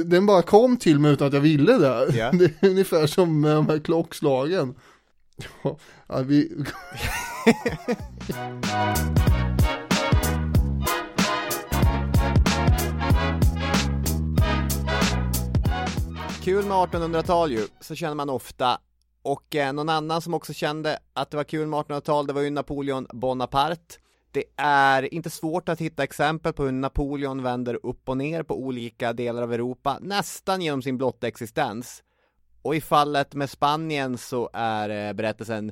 Den bara kom till mig utan att jag ville det. Ja. Det är ungefär som med de här klockslagen. Ja, vi... Kul med 1800-tal ju, så känner man ofta. Och eh, någon annan som också kände att det var kul med 1800-tal, det var ju Napoleon Bonaparte. Det är inte svårt att hitta exempel på hur Napoleon vänder upp och ner på olika delar av Europa, nästan genom sin blotta existens. Och i fallet med Spanien så är eh, berättelsen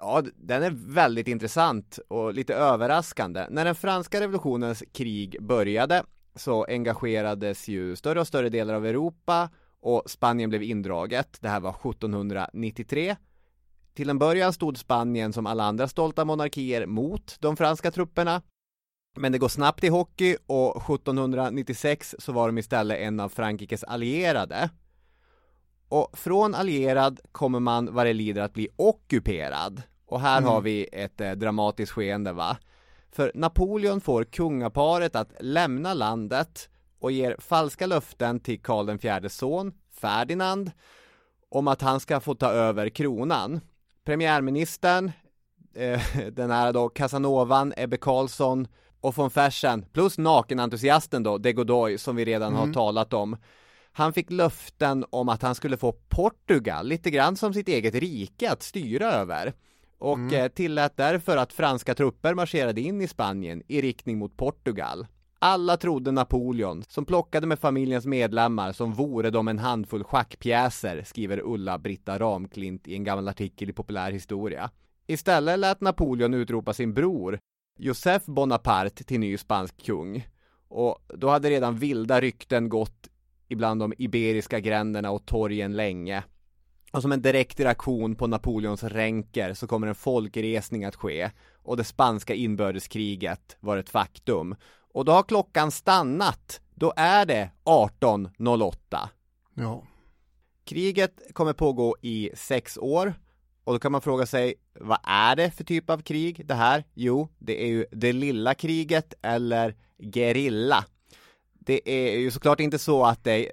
Ja, den är väldigt intressant och lite överraskande. När den franska revolutionens krig började så engagerades ju större och större delar av Europa och Spanien blev indraget. Det här var 1793. Till en början stod Spanien som alla andra stolta monarkier mot de franska trupperna. Men det går snabbt i hockey och 1796 så var de istället en av Frankrikes allierade. Och från allierad kommer man vad det lider att bli ockuperad. Och här Mm. har vi ett eh, dramatiskt skeende va. För Napoleon får kungaparet att lämna landet och ger falska löften till Karl den fjärdes son, Ferdinand, om att han ska få ta över kronan. Premiärministern, eh, den här då Casanovan, Ebbe Carlsson och von Fersen, plus nakenentusiasten då, de Godoy, som vi redan har talat om. Han fick löften om att han skulle få Portugal, lite grann som sitt eget rike att styra över. Och eh, tillät därför att franska trupper marscherade in i Spanien i riktning mot Portugal. Alla trodde Napoleon, som plockade med familjens medlemmar som vore de en handfull schackpjäser, skriver Ulla-Britta Ramklint i en gammal artikel i Populär Historia. Istället lät Napoleon utropa sin bror, Joseph Bonaparte, till ny spansk kung. Och då hade redan vilda rykten gått ibland de iberiska gränderna och torgen länge. Och som en direkt reaktion på Napoleons ränker så kommer en folkresning att ske och det spanska inbördeskriget var ett faktum. Och då har klockan stannat. Då är det 1808. Ja. Kriget kommer pågå i sex år och då kan man fråga sig vad är det för typ av krig det här? Jo, det är ju det lilla kriget eller gerilla. Det är ju såklart inte så att eh, det,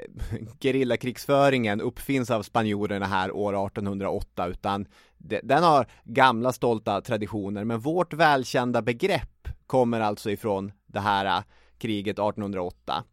gerillakrigsföringen uppfinns av spanjorerna här år 1808 utan det, den har gamla stolta traditioner men vårt välkända begrepp kommer alltså ifrån det här eh, kriget 1808.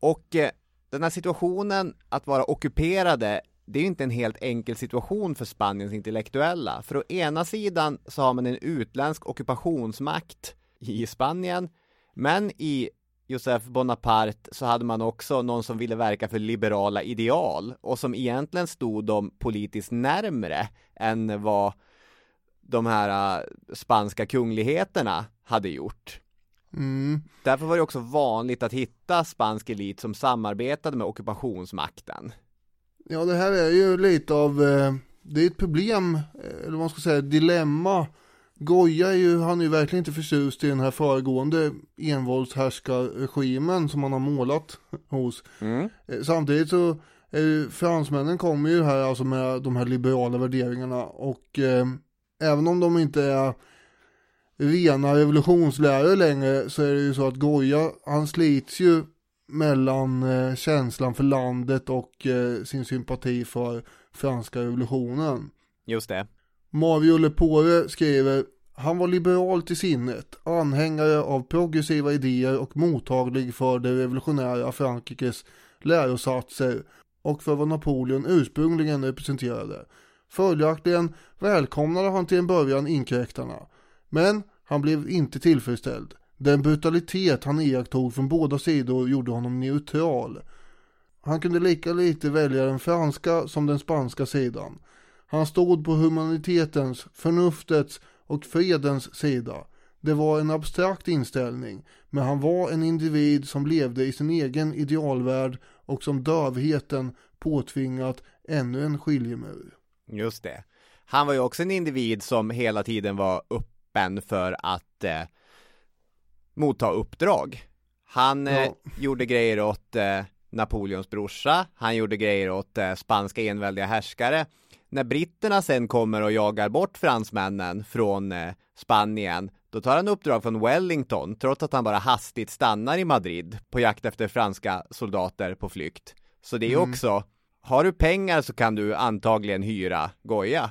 Och eh, den här situationen att vara ockuperade det är ju inte en helt enkel situation för Spaniens intellektuella. För å ena sidan så har man en utländsk ockupationsmakt i Spanien, men i Joseph Bonaparte så hade man också någon som ville verka för liberala ideal och som egentligen stod dem politiskt närmre än vad de här äh, spanska kungligheterna hade gjort. Mm. Därför var det också vanligt att hitta spansk elit som samarbetade med ockupationsmakten. Ja, det här är ju lite av, eh, det är ett problem, eh, eller vad man ska säga, ett dilemma. Goya är ju, han är ju verkligen inte förtjust i den här föregående envåldshärskarregimen som han har målat hos. Mm. Eh, Samtidigt så är ju, fransmännen kommer ju här alltså med de här liberala värderingarna och eh, även om de inte är rena revolutionslärare längre så är det ju så att Goya, han slits ju mellan eh, känslan för landet och eh, sin sympati för franska revolutionen. Just det. Mario Lepore skriver han var liberal till sinnet, anhängare av progressiva idéer och mottaglig för det revolutionära Frankrikes lärosatser och för vad Napoleon ursprungligen representerade. Följaktligen välkomnade han till en början inkräktarna, men han blev inte tillfredsställd. Den brutalitet han iakttog från båda sidor gjorde honom neutral. Han kunde lika lite välja den franska som den spanska sidan. Han stod på humanitetens, förnuftets och fredens sida. Det var en abstrakt inställning, men han var en individ som levde i sin egen idealvärld och som dövheten påtvingat ännu en skiljemur. Just det. Han var ju också en individ som hela tiden var öppen för att eh, motta uppdrag. Han eh, Ja. gjorde grejer åt eh, Napoleons brorsa, han gjorde grejer åt eh, spanska enväldiga härskare. När britterna sen kommer och jagar bort fransmännen från eh, Spanien, då tar han uppdrag från Wellington, trots att han bara hastigt stannar i Madrid på jakt efter franska soldater på flykt. Så det är Mm. också, har du pengar så kan du antagligen hyra Goya.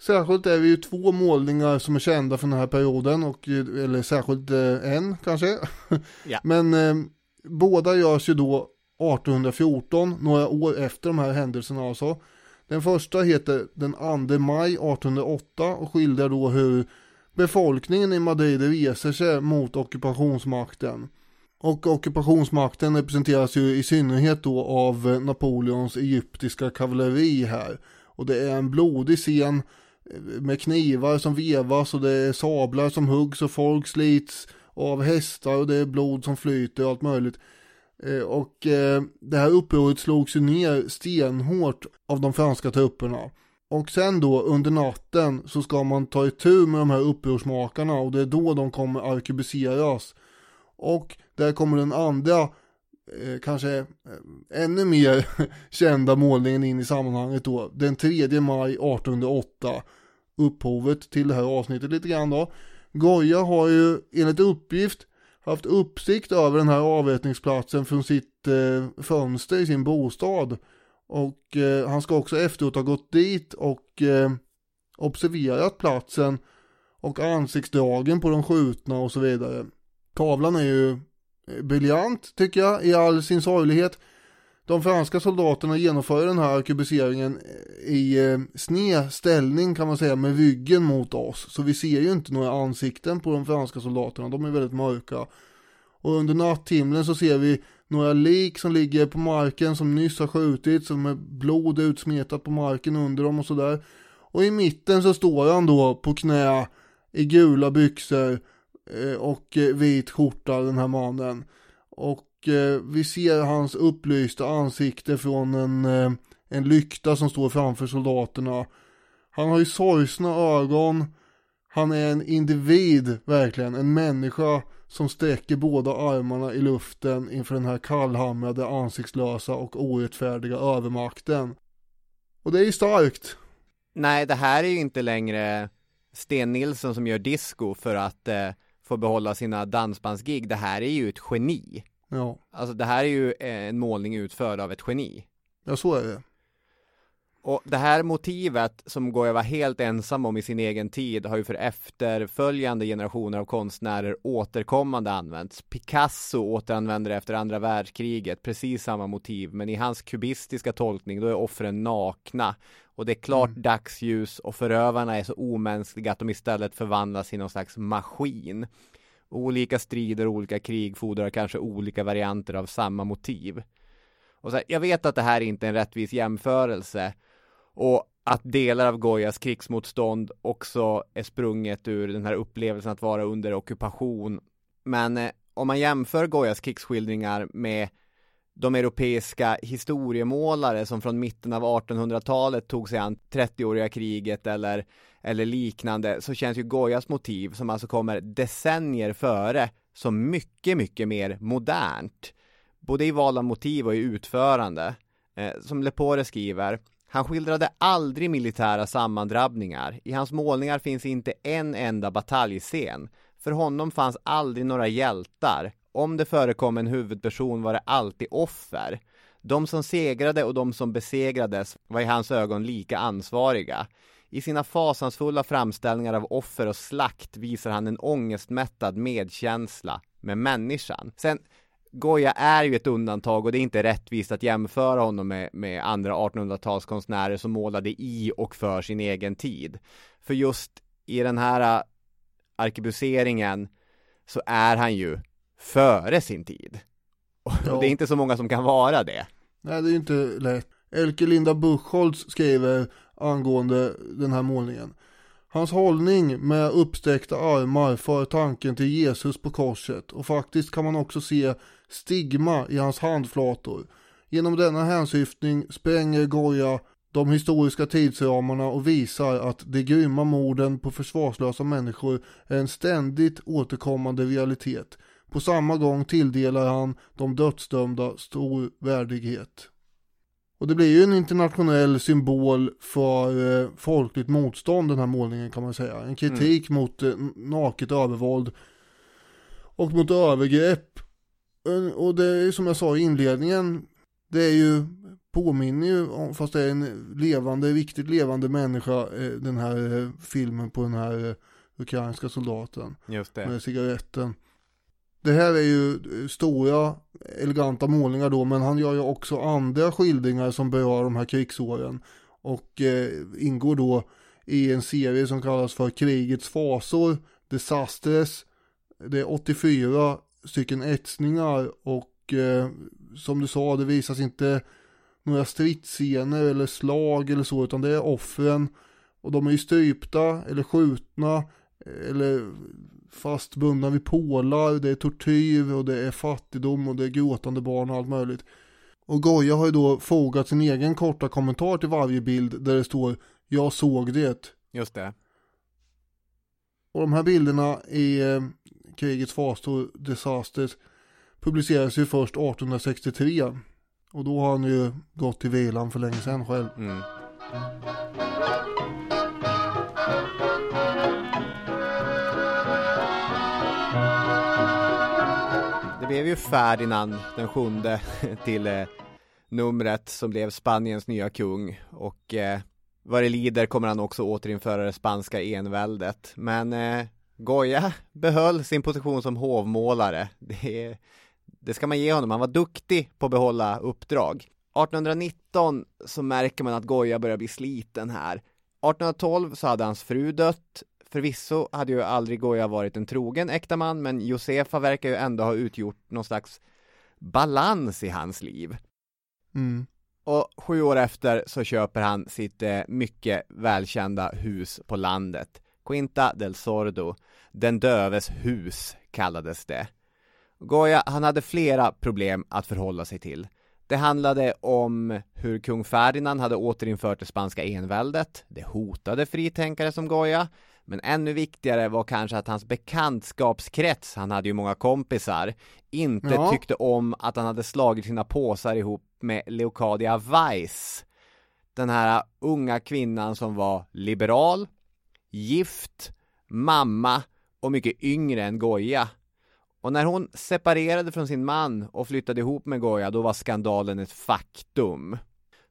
Särskilt är vi ju två målningar som är kända från den här perioden, och, eller särskilt eh, en kanske. Ja. Men eh, båda görs ju då 1814, några år efter de här händelserna alltså. Den första heter Den 2 maj 1808 och skildrar då hur befolkningen i Madrid reser sig mot ockupationsmakten. Och ockupationsmakten representeras ju i synnerhet då av Napoleons egyptiska kavalleri här. Och det är en blodig scen eh, med knivar som vevas och det är sablar som huggs och folk slits av hästar och det är blod som flyter och allt möjligt. Eh, och eh, det här upproret slogs ju ner stenhårt av de franska trupperna. Och sen då under natten så ska man ta itu med de här upprorsmakarna och det är då de kommer arkebuseras. Och där kommer den andra, eh, kanske eh, ännu mer kända målningen in i sammanhanget då. Den 3 maj 1808. Upphovet till det här avsnittet lite grann då. Goya har ju enligt uppgift haft uppsikt över den här avrättningsplatsen från sitt eh, fönster i sin bostad. Och eh, han ska också efteråt ha gått dit och eh, observerat platsen och ansiktsdragen på de skjutna och så vidare. Tavlan är ju eh, briljant tycker jag i all sin sorglighet. De franska soldaterna genomför den här arkebuseringen eh, i eh, sned ställning kan man säga med ryggen mot oss. Så vi ser ju inte några ansikten på de franska soldaterna, de är väldigt mörka. Och under natthimlen så ser vi några lik som ligger på marken som nyss har skjutits, som är blod utsmetat på marken under dem och sådär. Och i mitten så står han då på knä i gula byxor eh, och eh, vit skjorta den här mannen. Och Eh, vi ser hans upplysta ansikte från en, eh, en lykta som står framför soldaterna. Han har ju sorgsna ögon. Han är en individ verkligen, en människa som sträcker båda armarna i luften inför den här kallhamrade, ansiktslösa och orättfärdiga övermakten. Och det är ju starkt. Nej, det här är ju inte längre Sten Nilsson som gör disco för att eh, få behålla sina dansbandsgig. Det här är ju ett geni. Ja, Alltså det här är ju eh, en målning utförd av ett geni. ja så är det. Och det här motivet som Goya var helt ensam om i sin egen tid har ju för efterföljande generationer av konstnärer återkommande använts. Picasso återanvänder det efter andra världskriget, precis samma motiv, men i hans kubistiska tolkning då är offren nakna och det är klart dagsljus och förövarna är så omänskliga att de istället förvandlas i någon slags maskin. Olika strider och olika krig fordrar kanske olika varianter av samma motiv. Och så här, jag vet att det här inte är en rättvis jämförelse och att delar av Goyas krigsmotstånd också är sprunget ur den här upplevelsen att vara under ockupation. Men eh, om man jämför Goyas krigsskildringar med de europeiska historiemålare som från mitten av 1800-talet tog sig an 30-åriga kriget eller, eller liknande så känns ju Goyas motiv som alltså kommer decennier före som mycket, mycket mer modernt. Både i val av motiv och i utförande. Eh, som Lepore skriver han skildrade aldrig militära sammandrabbningar. I hans målningar finns inte en enda bataljscen. För honom fanns aldrig några hjältar. Om det förekom en huvudperson var det alltid offer. De som segrade och de som besegrades var i hans ögon lika ansvariga. I sina fasansfulla framställningar av offer och slakt visar han en ångestmättad medkänsla med människan. Sen, Goya är ju ett undantag och det är inte rättvist att jämföra honom med, med andra 1800-talskonstnärer som målade i och för sin egen tid. För just i den här äh, arkebuseringen så är han ju före sin tid. Och Ja. det är inte så många som kan vara det. Nej, det är ju inte lätt. Elke Linda Buchholz skriver angående den här målningen. Hans hållning med uppsträckta armar för tanken till Jesus på korset och faktiskt kan man också se stigma i hans handflator. Genom denna hänsyftning spränger Goya de historiska tidsramarna och visar att de grymma morden på försvarslösa människor är en ständigt återkommande realitet. På samma gång tilldelar han de dödsdömda stor värdighet. Och det blir ju en internationell symbol för eh, folkligt motstånd den här målningen kan man säga. En kritik mm. mot eh, naket övervåld och mot övergrepp. Och det är som jag sa i inledningen, det är ju påminner ju om, fast det är en levande, riktigt levande människa, eh, den här eh, filmen på den här eh, ukrainska soldaten. Just det. Med cigaretten. Det här är ju eh, stora eleganta målningar då men han gör ju också andra skildringar som berör de här krigsåren. Och eh, ingår då i en serie som kallas för Krigets fasor, Disasters. Det är 84 stycken etsningar och eh, som du sa det visas inte några stridsscener eller slag eller så utan det är offren och de är ju strypta eller skjutna eh, eller fastbundna vid pålar, det är tortyr och det är fattigdom och det är gråtande barn och allt möjligt. Och Goya har ju då fogat sin egen korta kommentar till varje bild där det står Jag såg det. Just det. Och de här bilderna i eh, krigets fastor Disasters publiceras ju först 1863. Och då har han ju gått till vilan för länge sedan själv. Mm. Blev ju Ferdinand den sjunde till eh, numret som blev Spaniens nya kung och eh, vad det lider kommer han också återinföra det spanska enväldet. Men eh, Goya behöll sin position som hovmålare. Det, det ska man ge honom, han var duktig på att behålla uppdrag. 1819 så märker man att Goya börjar bli sliten här. 1812 så hade hans fru dött, Förvisso hade ju aldrig Goya varit en trogen äkta man, men Josefa verkar ju ändå ha utgjort någon slags balans i hans liv. Mm. Och sju år efter så köper han sitt eh, mycket välkända hus på landet. Quinta del Sordo, den döves hus kallades det. Goya, han hade flera problem att förhålla sig till. Det handlade om hur kung Ferdinand hade återinfört det spanska enväldet. Det hotade fritänkare som Goya. Men ännu viktigare var kanske att hans bekantskapskrets, han hade ju många kompisar, inte ja. tyckte om att han hade slagit sina påsar ihop med Leocadia Weiss. Den här unga kvinnan som var liberal, gift, mamma och mycket yngre än Goya. Och när hon separerade från sin man och flyttade ihop med Goya, då var skandalen ett faktum.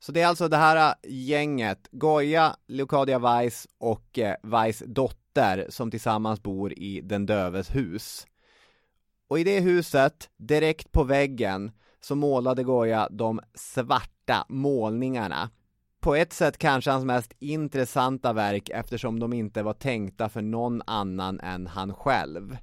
Så det är alltså det här äh, gänget, Goya, Leocadia Weiss och eh, Weiss dotter som tillsammans bor i den döves hus. Och i det huset, direkt på väggen, så målade Goya de svarta målningarna. På ett sätt kanske hans mest intressanta verk eftersom de inte var tänkta för någon annan än han själv.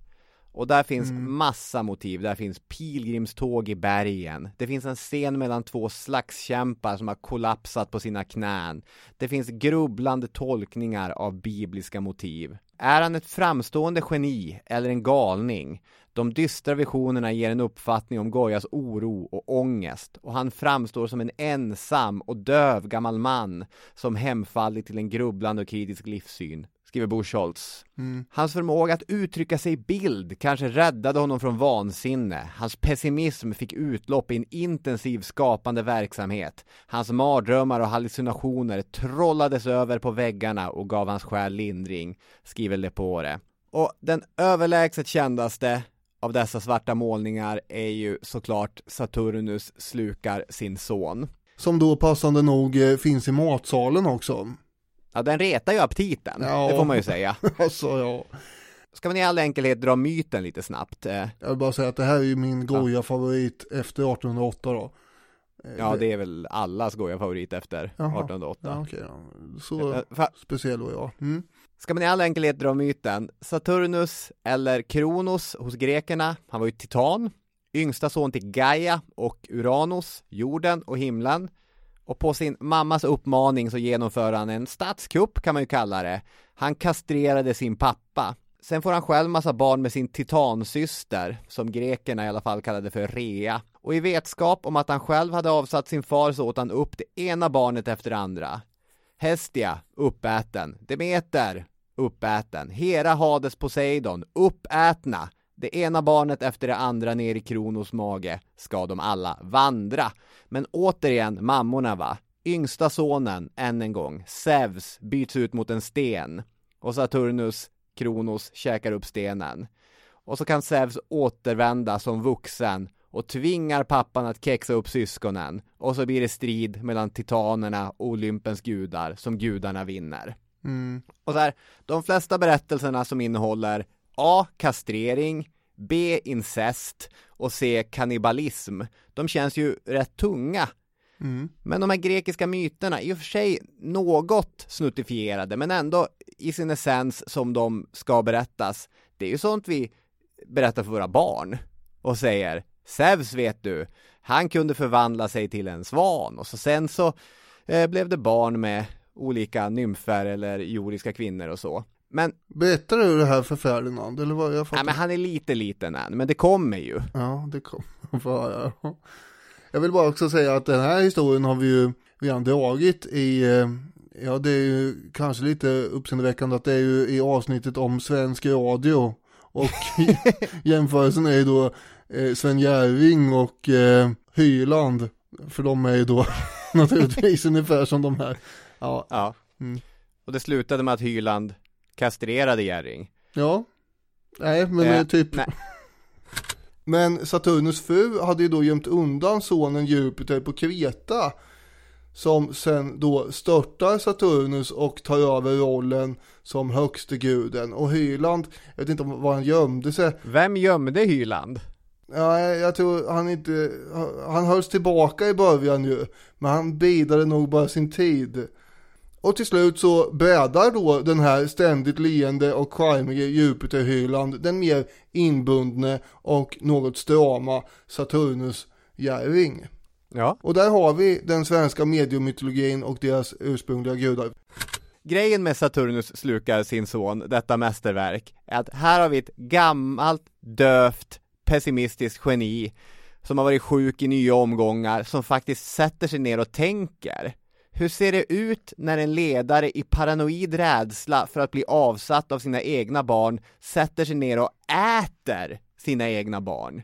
Och där finns mm. massa motiv, där finns pilgrimståg i bergen. Det finns en scen mellan två slagskämpar som har kollapsat på sina knän. Det finns grubblande tolkningar av bibliska motiv. Är han ett framstående geni eller en galning? De dystra visionerna ger en uppfattning om Goyas oro och ångest. Och han framstår som en ensam och döv gammal man som hemfallit till en grubblande och kritisk livssyn skriver Buchholz. Mm. Hans förmåga att uttrycka sig i bild kanske räddade honom från vansinne. Hans pessimism fick utlopp i en intensiv skapande verksamhet. Hans mardrömmar och hallucinationer trollades över på väggarna och gav hans själ lindring, skriver Lepore. Och den överlägset kändaste av dessa svarta målningar är ju såklart Saturnus slukar sin son. Som då passande nog eh, finns i matsalen också. Ja, den retar ju aptiten, ja. det får man ju säga. alltså, ja. Ska man i all enkelhet dra myten lite snabbt? Eh? Jag vill bara säga att det här är ju min Goya-favorit efter 1808 då. Eh, ja, det är väl allas Goya-favorit efter Jaha. 1808. Ja. Okay, Så Fa speciell var jag. Mm. Ska man i all enkelhet dra myten, Saturnus eller Kronos hos grekerna, han var ju titan, yngsta son till Gaia och Uranus, jorden och himlen. Och på sin mammas uppmaning så genomför han en statskupp kan man ju kalla det. Han kastrerade sin pappa. Sen får han själv massa barn med sin titansyster, som grekerna i alla fall kallade för Rea. Och i vetskap om att han själv hade avsatt sin far så åt han upp det ena barnet efter det andra. Hestia, uppäten. Demeter, uppäten. Hera, Hades, Poseidon, uppätna. Det ena barnet efter det andra ner i Kronos mage ska de alla vandra. Men återigen mammorna va. Yngsta sonen, än en gång, Zeus, byts ut mot en sten. Och Saturnus, Kronos, käkar upp stenen. Och så kan Zeus återvända som vuxen och tvingar pappan att kexa upp syskonen. Och så blir det strid mellan titanerna och Olympens gudar som gudarna vinner. Mm. Och så här, de flesta berättelserna som innehåller A. Kastrering B. Incest och C. Kannibalism De känns ju rätt tunga Mm. Men de här grekiska myterna, i och för sig något snuttifierade men ändå i sin essens som de ska berättas Det är ju sånt vi berättar för våra barn och säger Zeus vet du, han kunde förvandla sig till en svan och så sen så eh, blev det barn med olika nymfer eller jordiska kvinnor och så. Men, Berättar du det här för Ferdinand eller vad? Jag nej, fattar men han är lite liten än, men det kommer ju. Ja, det kommer. Jag vill bara också säga att den här historien har vi ju redan dragit i, eh, ja det är ju kanske lite uppseendeväckande att det är ju i avsnittet om svensk radio. Och jämförelsen är ju då eh, Sven Jerving och eh, Hyland. För de är ju då naturligtvis ungefär som de här. Ja, Ja. Mm. Och det slutade med att Hyland kastrerade Jerring. ja. Nej, men Eh, eh, typ. nej. Men Saturnus fru hade ju då gömt undan sonen Jupiter på Kreta. Som sen då störtar Saturnus och tar över rollen som högste guden. Och Hyland, jag vet inte om var han gömde sig. Vem gömde Hyland? Ja, jag tror han inte, han hölls tillbaka i början ju. Men han bidade nog bara sin tid. Och till slut så bäddar då den här ständigt leende och charmige Jupiter-Hyland den mer inbundne och något strama Saturnus Jerving. Ja. Och där har vi den svenska mediumytologin och deras ursprungliga gudar. Grejen med Saturnus slukar sin son, detta mästerverk, är att här har vi ett gammalt, dövt, pessimistiskt geni som har varit sjuk i nya omgångar, som faktiskt sätter sig ner och tänker. Hur ser det ut när en ledare i paranoid rädsla för att bli avsatt av sina egna barn sätter sig ner och äter sina egna barn?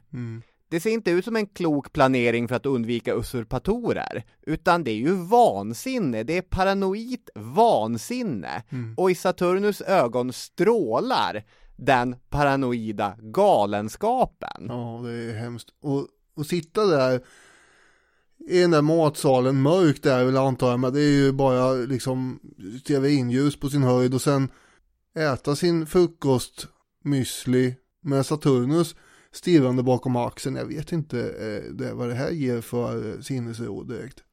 Det ser inte ut som en klok planering för att undvika usurpatorer, utan det är ju vansinne, det är paranoid vansinne. Och i Saturnus ögon strålar den paranoida galenskapen. Ja, det är hemskt. Och, och sitta där i den där matsalen, mörkt där väl antar jag, men det är ju bara liksom stearinljus på sin höjd och sen äta sin frukost, müsli med Saturnus stirrande bakom axeln. Jag vet inte eh, det, vad det här ger för eh, sinnesro direkt.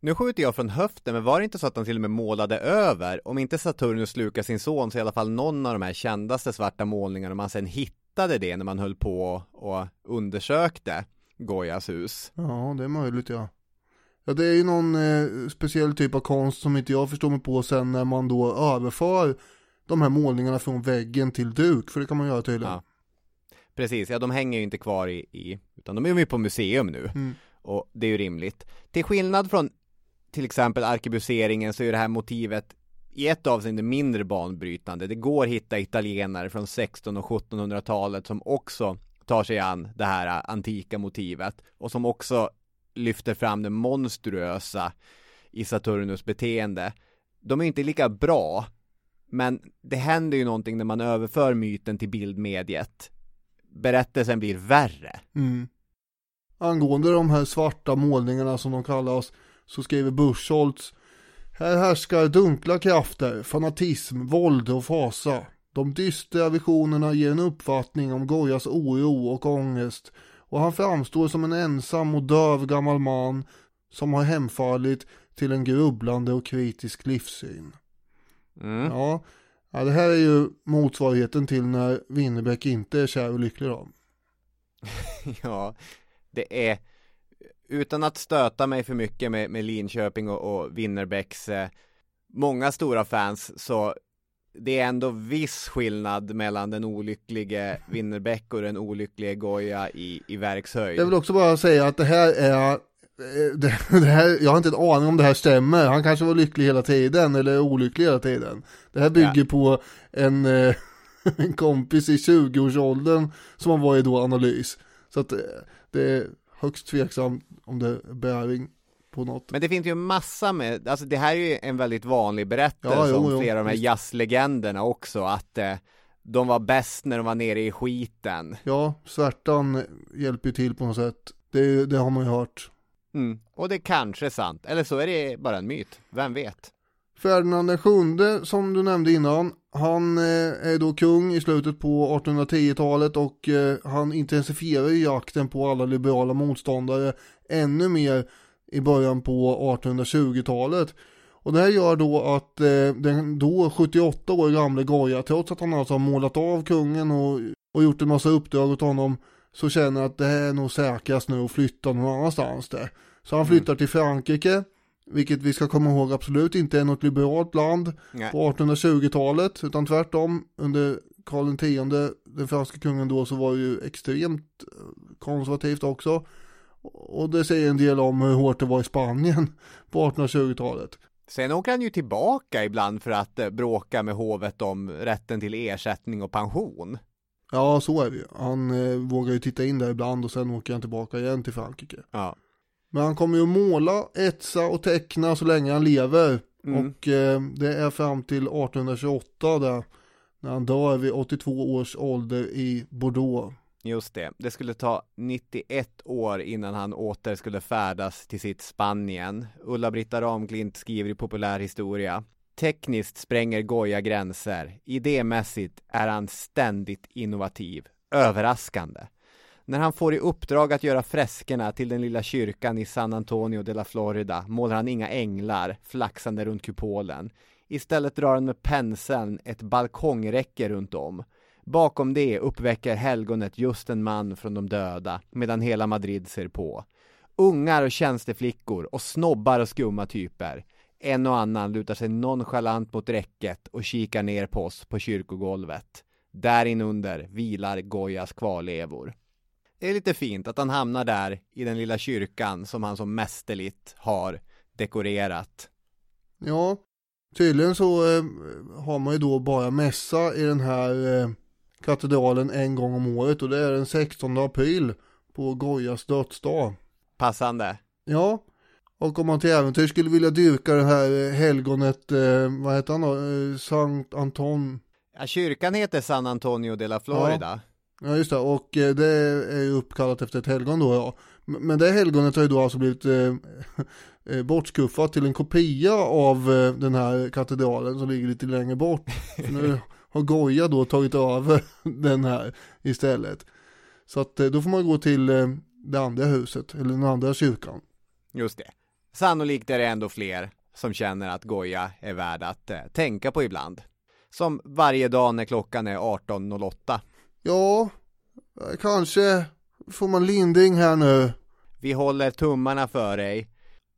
Nu skjuter jag från höften, men var det inte så att han till och med målade över, om inte Saturnus slukar sin son, så i alla fall någon av de här kändaste svarta målningarna, man sen hittade det när man höll på och undersökte Goyas hus. Ja, det är möjligt ja. Ja, det är ju någon eh, speciell typ av konst som inte jag förstår mig på sen när man då överför de här målningarna från väggen till duk, för det kan man göra tydligen. Ja. Precis, ja de hänger ju inte kvar i, i utan de är ju på museum nu. Mm. Och det är ju rimligt. Till skillnad från till exempel arkebuseringen så är det här motivet i ett avseende mindre banbrytande. Det går att hitta italienare från 1600 och 1700-talet som också tar sig an det här antika motivet och som också lyfter fram det monstruösa i Saturnus beteende. De är inte lika bra, men det händer ju någonting när man överför myten till bildmediet. Berättelsen blir värre. Mm. Angående de här svarta målningarna som de kallas så skriver Buschholtz Här härskar dunkla krafter, fanatism, våld och fasa. De dystra visionerna ger en uppfattning om Gojas oro och ångest och han framstår som en ensam och döv gammal man som har hemfallit till en grubblande och kritisk livssyn. Mm. Ja, ja, det här är ju motsvarigheten till när Winnerbäck inte är kär och lycklig då. Ja, Det är, utan att stöta mig för mycket med, med Linköping och, och Winnerbäcks eh, många stora fans, så det är ändå viss skillnad mellan den olycklige Winnerbäck och den olycklige Goya i, i verkshöjd. Jag vill också bara säga att det här är eh, det, det här, jag har inte en aning om det här stämmer. Han kanske var lycklig hela tiden eller olycklig hela tiden. Det här bygger ja. på en, eh, en kompis i 20-årsåldern som har varit då analys. Så att eh, det är högst tveksamt om det är bäring på något. Men det finns ju massa med, alltså det här är ju en väldigt vanlig berättelse ja, om jo, flera av de här jazzlegenderna också, att eh, de var bäst när de var nere i skiten. Ja, svärtan hjälper ju till på något sätt. Det, det har man ju hört. Mm. Och det kanske är sant, eller så är det bara en myt, vem vet? Ferdinand den sjunde som du nämnde innan, han eh, är då kung i slutet på 1810-talet och eh, han intensifierar jakten på alla liberala motståndare ännu mer i början på 1820-talet. Och det här gör då att eh, den då 78 år gamle Goya, trots att han alltså har målat av kungen och, och gjort en massa uppdrag åt honom, så känner att det här är nog säkrast nu att flytta någon annanstans där. Så han mm. flyttar mm. till Frankrike, vilket vi ska komma ihåg absolut inte är något liberalt land Nej. på 1820-talet, utan tvärtom under Karl X, den franska kungen då, så var ju extremt eh, konservativt också. Och det säger en del om hur hårt det var i Spanien på 1820-talet. Sen åker han ju tillbaka ibland för att eh, bråka med hovet om rätten till ersättning och pension. Ja, så är det ju. Han eh, vågar ju titta in där ibland och sen åker han tillbaka igen till Frankrike. Ja. Men han kommer ju att måla, etsa och teckna så länge han lever. Mm. Och eh, det är fram till 1828 där, när han dör vid 82 års ålder i Bordeaux. Just det, det skulle ta 91 år innan han åter skulle färdas till sitt Spanien. Ulla-Britta Ramklint skriver i populärhistoria. Tekniskt spränger Goya gränser. Idémässigt är han ständigt innovativ. Överraskande. När han får i uppdrag att göra freskerna till den lilla kyrkan i San Antonio de la Florida målar han inga änglar flaxande runt kupolen. Istället drar han med penseln ett balkongräcke runt om. Bakom det uppväcker helgonet just en man från de döda, medan hela Madrid ser på. Ungar och tjänsteflickor och snobbar och skumma typer. En och annan lutar sig nonchalant mot räcket och kikar ner på oss på kyrkogolvet. Där inunder vilar Goyas kvarlevor. Det är lite fint att han hamnar där i den lilla kyrkan som han så mästerligt har dekorerat. Ja, tydligen så eh, har man ju då bara mässa i den här eh, katedralen en gång om året och det är den 16 april på Gojas dödsdag. Passande. Ja, och om man till äventyr skulle vilja dyrka det här eh, helgonet, eh, vad heter han då, eh, Sankt Anton? Ja, kyrkan heter San Antonio de la Florida. Ja, ja just det, och eh, det är ju uppkallat efter ett helgon då ja. Men det helgonet har ju då alltså blivit eh, eh, bortskuffat till en kopia av eh, den här katedralen som ligger lite längre bort. nu har Goya då tagit över den här istället. Så att eh, då får man gå till eh, det andra huset, eller den andra kyrkan. Just det. Sannolikt är det ändå fler som känner att Goya är värd att eh, tänka på ibland. Som varje dag när klockan är 18.08. Ja, kanske får man lindring här nu. Vi håller tummarna för dig.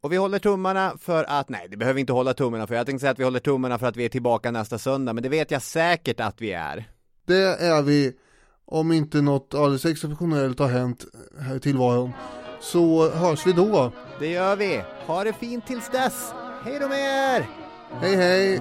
Och vi håller tummarna för att, nej det behöver vi inte hålla tummarna för, jag tänkte säga att vi håller tummarna för att vi är tillbaka nästa söndag, men det vet jag säkert att vi är. Det är vi, om inte något alldeles exceptionellt har hänt här i tillvaron. Så hörs vi då. Det gör vi. Ha det fint tills dess. Hej då med er! Hej hej!